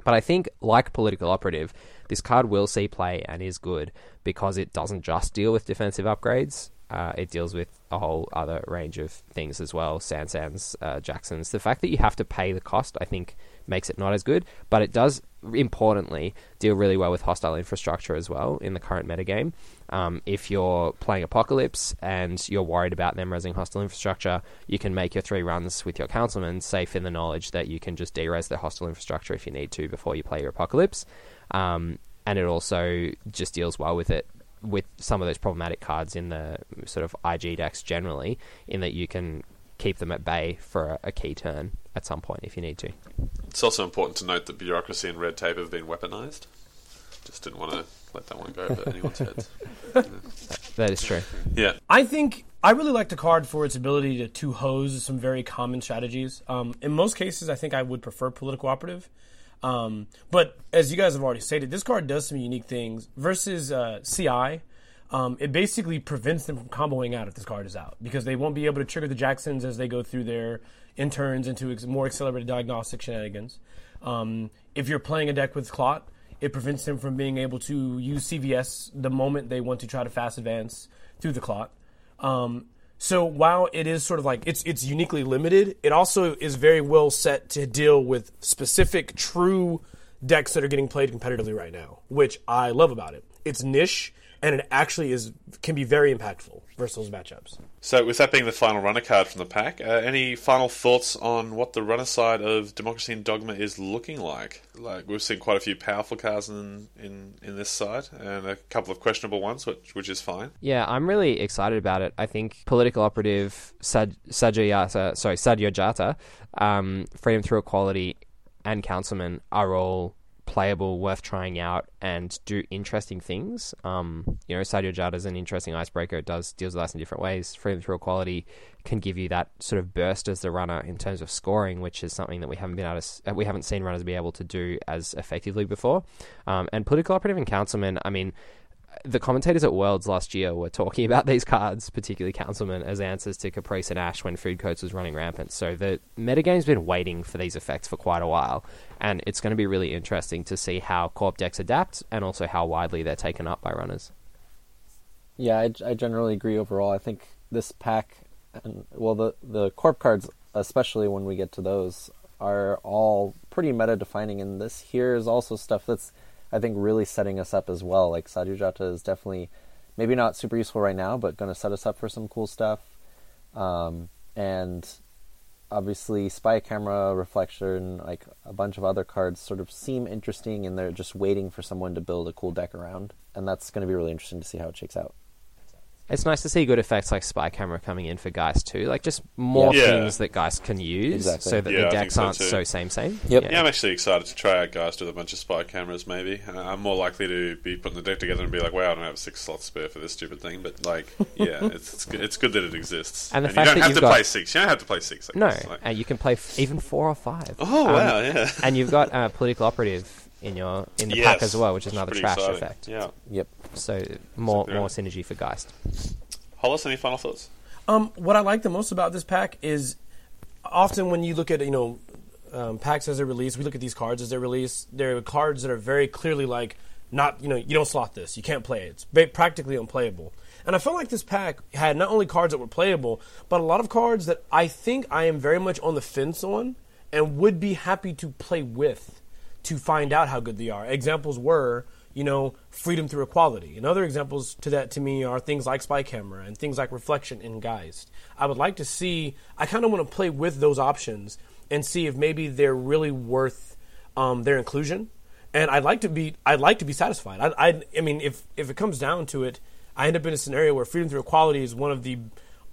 Speaker 4: But I think, like political operative, this card will see play and is good because it doesn't just deal with defensive upgrades. Uh, it deals with a whole other range of things as well. Sansans, uh, Jacksons. The fact that you have to pay the cost, I think, makes it not as good. But it does, importantly, deal really well with hostile infrastructure as well in the current metagame. Um, if you're playing Apocalypse and you're worried about them resing hostile infrastructure, you can make your three runs with your councilmen safe in the knowledge that you can just de-res their hostile infrastructure if you need to before you play your Apocalypse. Um, and it also just deals well with it with some of those problematic cards in the sort of IG decks generally, in that you can keep them at bay for a, a key turn at some point if you need to.
Speaker 1: It's also important to note that bureaucracy and red tape have been weaponized. Just didn't want to let that one go over anyone's heads. [laughs]
Speaker 4: That is true.
Speaker 1: Yeah.
Speaker 2: I think I really like the card for its ability to, to hose some very common strategies. Um, in most cases, I think I would prefer political operative. Um, but as you guys have already stated, this card does some unique things versus uh, CI. Um, it basically prevents them from comboing out if this card is out because they won't be able to trigger the Jacksons as they go through their interns into ex- more accelerated diagnostic shenanigans. Um, if you're playing a deck with Clot, it prevents them from being able to use CVS the moment they want to try to fast advance through the Clot. Um, so while it is sort of like it's it's uniquely limited, it also is very well set to deal with specific true decks that are getting played competitively right now, which I love about it. It's niche and it actually is can be very impactful versus those matchups.
Speaker 1: So, with that being the final runner card from the pack, uh, any final thoughts on what the runner side of Democracy and Dogma is looking like? Like we've seen quite a few powerful cards in in, in this side, and a couple of questionable ones, which which is fine.
Speaker 4: Yeah, I'm really excited about it. I think political operative Sad- Sajayata, sorry, Sadyojata, um, freedom through equality, and councilman are all playable, worth trying out, and do interesting things. Um, you know, Sadyojata is an interesting icebreaker. It does deals with us in different ways. Freedom through quality can give you that sort of burst as the runner in terms of scoring, which is something that we haven't been able to, we haven't seen runners be able to do as effectively before. Um, and political operative and councilman, I mean the commentators at Worlds last year were talking [laughs] about these cards, particularly Councilman, as answers to Caprice and Ash when Food Coats was running rampant. So the metagame's been waiting for these effects for quite a while, and it's going to be really interesting to see how Corp decks adapt and also how widely they're taken up by runners.
Speaker 3: Yeah, I, I generally agree overall. I think this pack, and well, the the Corp cards, especially when we get to those, are all pretty meta defining, and this here is also stuff that's I think really setting us up as well. Like Sadyojata is definitely maybe not super useful right now, but going to set us up for some cool stuff. Um, and obviously, spy camera, reflection, like a bunch of other cards sort of seem interesting, and they're just waiting for someone to build a cool deck around. And that's going to be really interesting to see how it shakes out.
Speaker 4: It's nice to see good effects like spy camera coming in for Geist too, like just more
Speaker 1: Yeah.
Speaker 4: things that Geist can use,
Speaker 3: Exactly.
Speaker 4: so that
Speaker 1: Yeah,
Speaker 4: the decks
Speaker 1: so
Speaker 4: aren't
Speaker 1: too.
Speaker 4: so same same.
Speaker 3: Yep.
Speaker 1: Yeah, I'm actually excited to try out Geist with a bunch of spy cameras. Maybe uh, I'm more likely to be putting the deck together and be like, "Wow, I don't have six slots spare for this stupid thing." But like, [laughs] yeah, it's it's good, it's good that it exists.
Speaker 4: And the
Speaker 1: you
Speaker 4: fact
Speaker 1: don't
Speaker 4: that
Speaker 1: have
Speaker 4: you've
Speaker 1: to
Speaker 4: got-
Speaker 1: play six. You don't have to play six. I
Speaker 4: No,
Speaker 1: guess. Like-
Speaker 4: and you can play f- even four or five.
Speaker 1: oh
Speaker 4: Um,
Speaker 1: wow, yeah.
Speaker 4: and you've got uh, political operative in your in the
Speaker 1: Yes,
Speaker 4: pack as well, which is another trash
Speaker 1: exciting.
Speaker 4: effect.
Speaker 1: Yeah.
Speaker 3: Yep.
Speaker 4: So more
Speaker 1: Exactly
Speaker 4: more synergy for Geist.
Speaker 1: Hollis, any final thoughts?
Speaker 2: Um, what I like the most about this pack is often when you look at you know um, packs as they're released, we look at these cards as they're released. They're cards that are very clearly like not you know you don't slot this, you can't play it. It's ba- practically unplayable. And I felt like this pack had not only cards that were playable, but a lot of cards that I think I am very much on the fence on and would be happy to play with to find out how good they are. Examples were, you know, freedom through equality. And other examples to that to me are things like spy camera and things like reflection in Geist. I would like to see. I kind of want to play with those options and see if maybe they're really worth um, their inclusion. And I'd like to be. I'd like to be satisfied. I, I. I mean, if if it comes down to it, I end up in a scenario where freedom through equality is one of the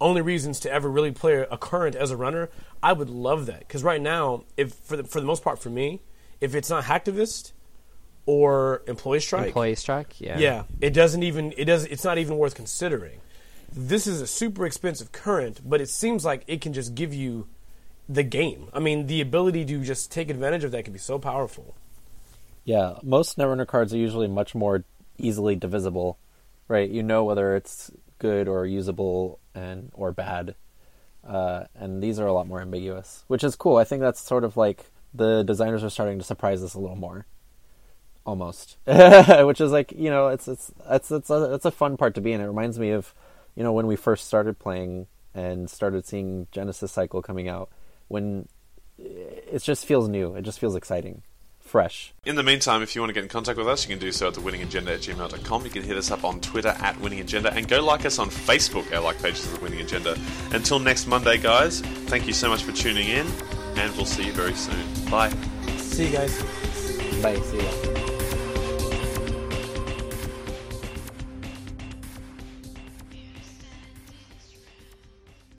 Speaker 2: only reasons to ever really play a current as a runner. I would love that because right now, if for the for the most part for me, if it's not hacktivist or employee strike,
Speaker 4: Employee strike, yeah.
Speaker 2: yeah, it doesn't even it does it's not even worth considering. This is a super expensive current, but it seems like it can just give you the game. I mean, the ability to just take advantage of that can be so powerful.
Speaker 3: Yeah, most Netrunner cards are usually much more easily divisible, right? You know whether it's good or usable and or bad, uh, and these are a lot more ambiguous, which is cool. I think that's sort of like the designers are starting to surprise us a little more, almost, [laughs] which is like you know it's it's it's it's a, it's a fun part to be in. It reminds me of you know, when we first started playing and started seeing Genesis Cycle coming out, when it just feels new, it just feels exciting, fresh.
Speaker 1: In the meantime, if you want to get in contact with us, you can do so at thewinningagenda at gmail.com. You can hit us up on Twitter at Winning Agenda and go like us on Facebook. Our like pages is The Winning Agenda. Until next Monday, guys, thank you so much for tuning in, and we'll see you very soon. Bye.
Speaker 2: See you guys.
Speaker 3: Bye. See ya.